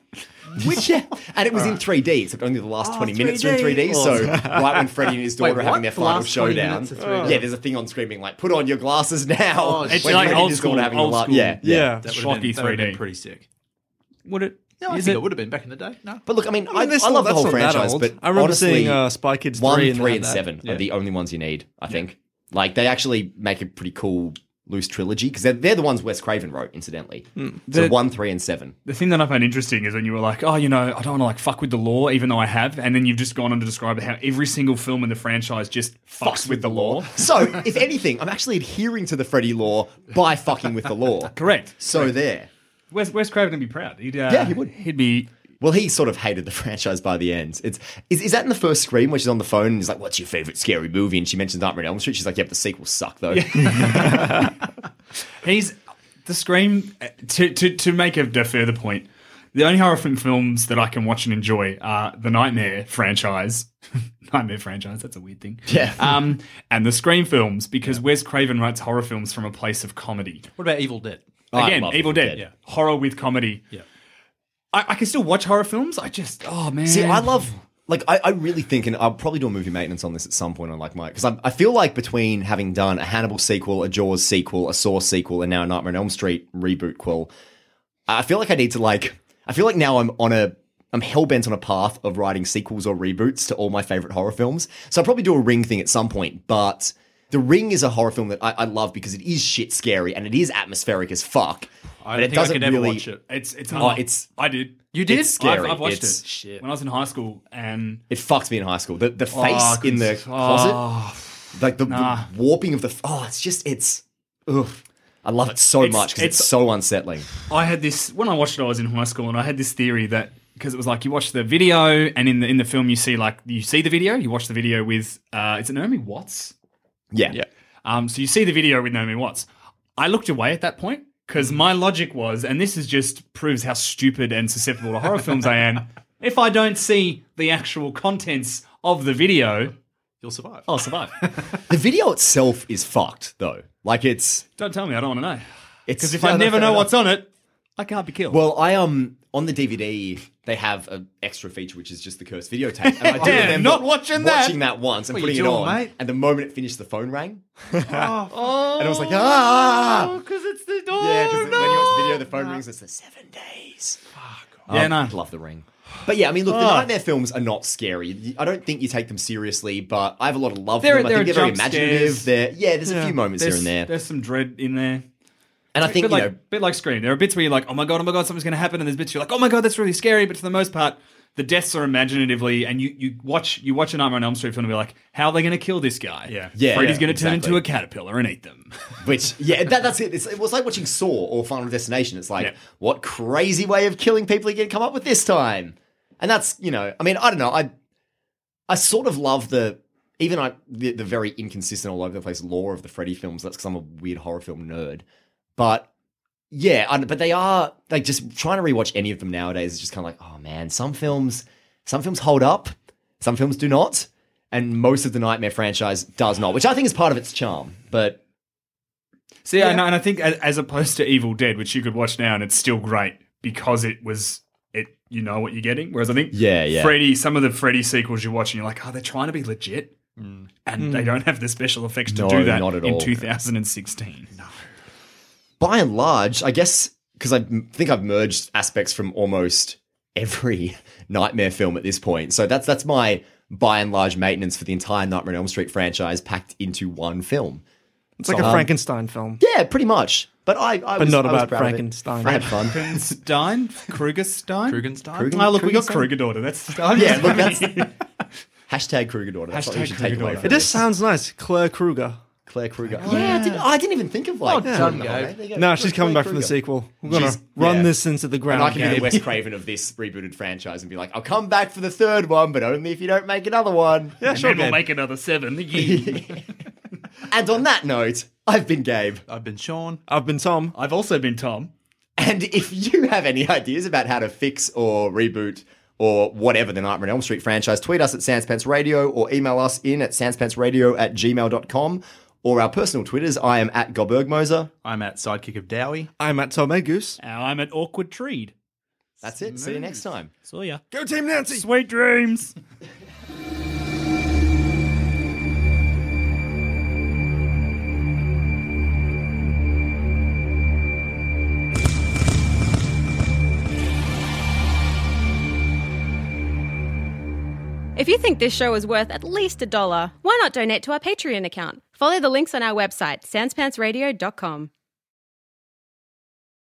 Speaker 2: Which yeah, and it was in 3D, except only the last 20 minutes are in 3D. So right when Freddy and his daughter
Speaker 5: Wait,
Speaker 2: are having their
Speaker 5: The
Speaker 2: final
Speaker 5: last 20
Speaker 2: showdown,
Speaker 5: minutes are 3D?
Speaker 2: yeah, there's a thing on screen being like, "Put on your glasses now."
Speaker 5: Oh,
Speaker 4: It's
Speaker 2: When
Speaker 4: like
Speaker 2: Freddy
Speaker 4: old
Speaker 2: his daughter
Speaker 4: school,
Speaker 2: having a
Speaker 4: old
Speaker 2: la-
Speaker 4: school.
Speaker 2: Yeah,
Speaker 3: Yeah.
Speaker 5: That
Speaker 4: Schlocky
Speaker 5: would've been, that been
Speaker 4: 3D.
Speaker 5: pretty sick.
Speaker 4: Would it?
Speaker 5: No, I
Speaker 4: Is
Speaker 5: think
Speaker 4: it-
Speaker 5: it would have been back in the day. No.
Speaker 2: But look, I mean, I,
Speaker 3: I mean, they're
Speaker 2: I
Speaker 3: still-
Speaker 2: love the
Speaker 3: that's
Speaker 2: whole
Speaker 3: not that
Speaker 2: franchise,
Speaker 3: old.
Speaker 2: but
Speaker 3: I remember
Speaker 2: honestly,
Speaker 3: seeing, uh, Spy Kids
Speaker 2: one,
Speaker 3: 3 and
Speaker 2: three, and
Speaker 3: that.
Speaker 2: seven
Speaker 5: Yeah.
Speaker 2: are the only ones you need. I think. Like they actually make a pretty cool loose trilogy because they're, they're the ones Wes Craven wrote, incidentally. So
Speaker 4: The-
Speaker 2: one, three, and seven.
Speaker 4: The thing that I found interesting is when you were like, oh, you know, I don't want to like fuck with the law, even though I have, and then you've just gone on to describe how every single film in the franchise just fucks with the law.
Speaker 2: So, if anything, I'm actually adhering to the Freddy law by fucking with the law.
Speaker 4: Correct.
Speaker 2: So there.
Speaker 4: Wes, Wes Craven would be proud. He'd, uh,
Speaker 2: Yeah, he would.
Speaker 4: He'd be.
Speaker 2: Well, he sort of hated the franchise by the end. It's is, is that in the first scream where she's on the phone and he's like, "What's your favorite scary movie?" And she mentions Nightmare on Elm Street. She's like, "Yep, the sequels suck though."
Speaker 4: He's the Scream. uh, To to to make a, a further point, the only horror film films that I can watch and enjoy are the Nightmare franchise. Nightmare franchise. That's a weird thing.
Speaker 2: Yeah.
Speaker 4: Um, and the Scream films because Wes Craven writes horror films from a place of comedy.
Speaker 5: What about Evil Dead?
Speaker 2: I
Speaker 4: Again,
Speaker 2: love
Speaker 4: Evil Dead.
Speaker 2: Dead.
Speaker 4: Yeah. Horror with comedy.
Speaker 5: Yeah.
Speaker 4: I, I can still watch horror films. I just, oh man.
Speaker 2: See, I love. Like, I, I really think, and I'll probably do a movie maintenance on this at some point on like my, because I, I feel like between having done a Hannibal sequel, a Jaws sequel, a Saw sequel, and now a Nightmare on Elm Street reboot quill, I feel like I need to like, I feel like now I'm on a I'm hell bent on a path of writing sequels or reboots to all my favorite horror films. So I'll probably do a Ring thing at some point. But The Ring is a horror film that I, I love because it is shit scary and it is atmospheric as fuck.
Speaker 5: I
Speaker 2: but
Speaker 5: don't
Speaker 2: it
Speaker 5: think
Speaker 2: doesn't
Speaker 5: could ever
Speaker 2: really.
Speaker 5: watch it.
Speaker 4: It's it's
Speaker 2: Oh, it's
Speaker 4: I did.
Speaker 5: You did?
Speaker 2: It's scary.
Speaker 4: I've, I've watched
Speaker 2: It's-
Speaker 4: it
Speaker 5: Shit.
Speaker 4: when I was in high school, and
Speaker 2: It fucked me in high school. The the
Speaker 4: Oh,
Speaker 2: face
Speaker 4: I
Speaker 2: in the
Speaker 4: couldn't-
Speaker 2: closet,
Speaker 4: oh.
Speaker 2: like the,
Speaker 4: Nah.
Speaker 2: the warping of the. Oh, it's just it's. Ugh. I love it so
Speaker 4: It's-
Speaker 2: much because it's,
Speaker 4: it's-
Speaker 2: so unsettling.
Speaker 4: I had this when I watched it. I was in high school, and I had this theory that because it was like you watch the video, and in the in the film you see like you see the video, you watch the video with uh, it's Naomi Watts.
Speaker 2: Yeah,
Speaker 5: Yeah.
Speaker 4: Um, so you see the video with Naomi Watts. I looked away at that point because my logic was, and this is just proves how stupid and susceptible to horror films I am. If I don't see the actual contents of the video,
Speaker 5: You'll survive.
Speaker 4: I'll survive.
Speaker 2: The video itself is fucked though. Like it's
Speaker 4: don't tell me, I don't want to know.
Speaker 2: it's
Speaker 4: Because if I
Speaker 2: no,
Speaker 4: never know
Speaker 2: enough.
Speaker 4: what's on it, I can't be killed.
Speaker 2: Well, I um on the DVD they have an extra feature which is just the cursed videotape. And I do
Speaker 4: Yeah,
Speaker 2: remember
Speaker 4: not watching that.
Speaker 2: watching that once and
Speaker 5: What you
Speaker 2: putting it
Speaker 5: doing,
Speaker 2: on,
Speaker 5: mate?
Speaker 2: and the moment it finished, the phone rang,
Speaker 4: oh,
Speaker 2: and I was like, ah,
Speaker 4: because it's the door.
Speaker 2: yeah. Because
Speaker 4: no.
Speaker 2: when you watch the video, the phone rings. It's the seven days.
Speaker 4: Yeah,
Speaker 2: Um,
Speaker 4: no.
Speaker 2: I love the ring. But yeah, I mean, look, the
Speaker 4: Oh.
Speaker 2: nightmare films are not scary. I don't think you take them seriously, but I have a lot of love
Speaker 4: There-
Speaker 2: for them. I
Speaker 4: there
Speaker 2: think
Speaker 4: are
Speaker 2: they're very
Speaker 4: jump
Speaker 2: imaginative.
Speaker 4: scares.
Speaker 2: They're yeah, there's a few moments
Speaker 4: There's,
Speaker 2: here and there,
Speaker 4: there's some dread in there.
Speaker 2: And I think
Speaker 4: bit
Speaker 2: you
Speaker 4: like,
Speaker 2: know,
Speaker 4: bit like Scream. There are bits where you're like, oh my god, oh my god, something's going to happen, and there's bits you're like, oh my god, that's really scary. But for the most part, the deaths are imaginatively, and you, you watch you watch a Nightmare on Elm Street film and be like, how are they going to kill this guy?
Speaker 5: Yeah.
Speaker 2: Yeah,
Speaker 4: Freddy's
Speaker 2: yeah,
Speaker 4: going to turn
Speaker 2: exactly.
Speaker 4: into a caterpillar and eat them.
Speaker 2: Which, yeah, that, that's it. It's, it was like watching Saw or Final Destination. It's like,
Speaker 4: Yeah.
Speaker 2: what crazy way of killing people are you going to come up with this time? And that's, you know, I mean, I don't know. I I sort of love the, even I, the, the very inconsistent, all over the place lore of the Freddy films. That's because I'm a weird horror film nerd. But yeah, I, but they are, like, just trying to rewatch any of them nowadays is just kind of like, oh man, some films, some films hold up, some films do not. And most of the Nightmare franchise does not, which I think is part of its charm. But
Speaker 4: See, and, and I think as opposed to Evil Dead, which you could watch now and it's still great because it was it. You know what you're getting. Whereas I think
Speaker 2: Yeah, yeah.
Speaker 4: Freddy, some of the Freddy sequels you watch and you're like, oh, they're trying to be legit. Mm. And they hmm. don't have the special effects to
Speaker 2: No,
Speaker 4: do that
Speaker 2: not at
Speaker 4: in
Speaker 2: all.
Speaker 4: 2016. No.
Speaker 2: by and large, I guess because I think I've merged aspects from almost every nightmare film at this point. So that's that's my by and large maintenance for the entire Nightmare on Elm Street franchise packed into one film.
Speaker 3: It's like a
Speaker 2: um,
Speaker 3: Frankenstein film.
Speaker 2: Yeah, pretty much. But I, I
Speaker 3: But
Speaker 2: was,
Speaker 3: not
Speaker 2: I was
Speaker 3: about
Speaker 2: proud of it.
Speaker 3: Frankenstein.
Speaker 2: I had fun.
Speaker 4: Frankenstein? Krugerstein?
Speaker 5: Krugenstein?
Speaker 2: Krugen-
Speaker 4: Oh, look, we got
Speaker 2: Krugerstein?
Speaker 4: Krueger daughter. That's
Speaker 2: Yeah, look, that's hashtag Krueger daughter. That's what we
Speaker 4: Hashtag
Speaker 2: should take
Speaker 4: Krueger
Speaker 2: away
Speaker 4: daughter.
Speaker 2: from
Speaker 3: It
Speaker 2: this.
Speaker 3: just sounds nice. Claire Krueger.
Speaker 2: Claire Krueger. Yeah, I didn't, I didn't even think of like.
Speaker 5: Oh, well done,
Speaker 2: putting
Speaker 5: Gabe.
Speaker 2: whole- there you go.
Speaker 3: No, she's coming
Speaker 2: Claire
Speaker 3: back from the sequel. We're gonna
Speaker 2: She's-
Speaker 3: run
Speaker 2: yeah.
Speaker 3: this into the
Speaker 2: And
Speaker 3: ground.
Speaker 2: I can be the Wes Craven of this rebooted franchise and be like, I'll come back for the third one, but only if you don't make another one.
Speaker 3: Yeah,
Speaker 4: And
Speaker 3: sure.
Speaker 4: then we'll make another seven. Yeah.
Speaker 2: And on that note, I've been Gabe.
Speaker 5: I've been Sean.
Speaker 3: I've been Tom.
Speaker 4: I've also been Tom.
Speaker 2: And if you have any ideas about how to fix or reboot or whatever the Nightmare on Elm Street franchise, tweet us at Sans Pants Radio or email us in at sanspantsradio at gmail.com or our personal Twitters. I am at Gobergmoser.
Speaker 5: I'm at Sidekick of Dowie.
Speaker 3: I'm at Tom Goose.
Speaker 4: Now I'm at Awkward Treed.
Speaker 2: That's it. See you next time.
Speaker 4: So yeah.
Speaker 3: Go Team Nancy.
Speaker 4: Sweet dreams.
Speaker 9: If you think this show is worth at least a dollar, why not donate to our Patreon account? Follow the links on our website, sanspantsradio.com.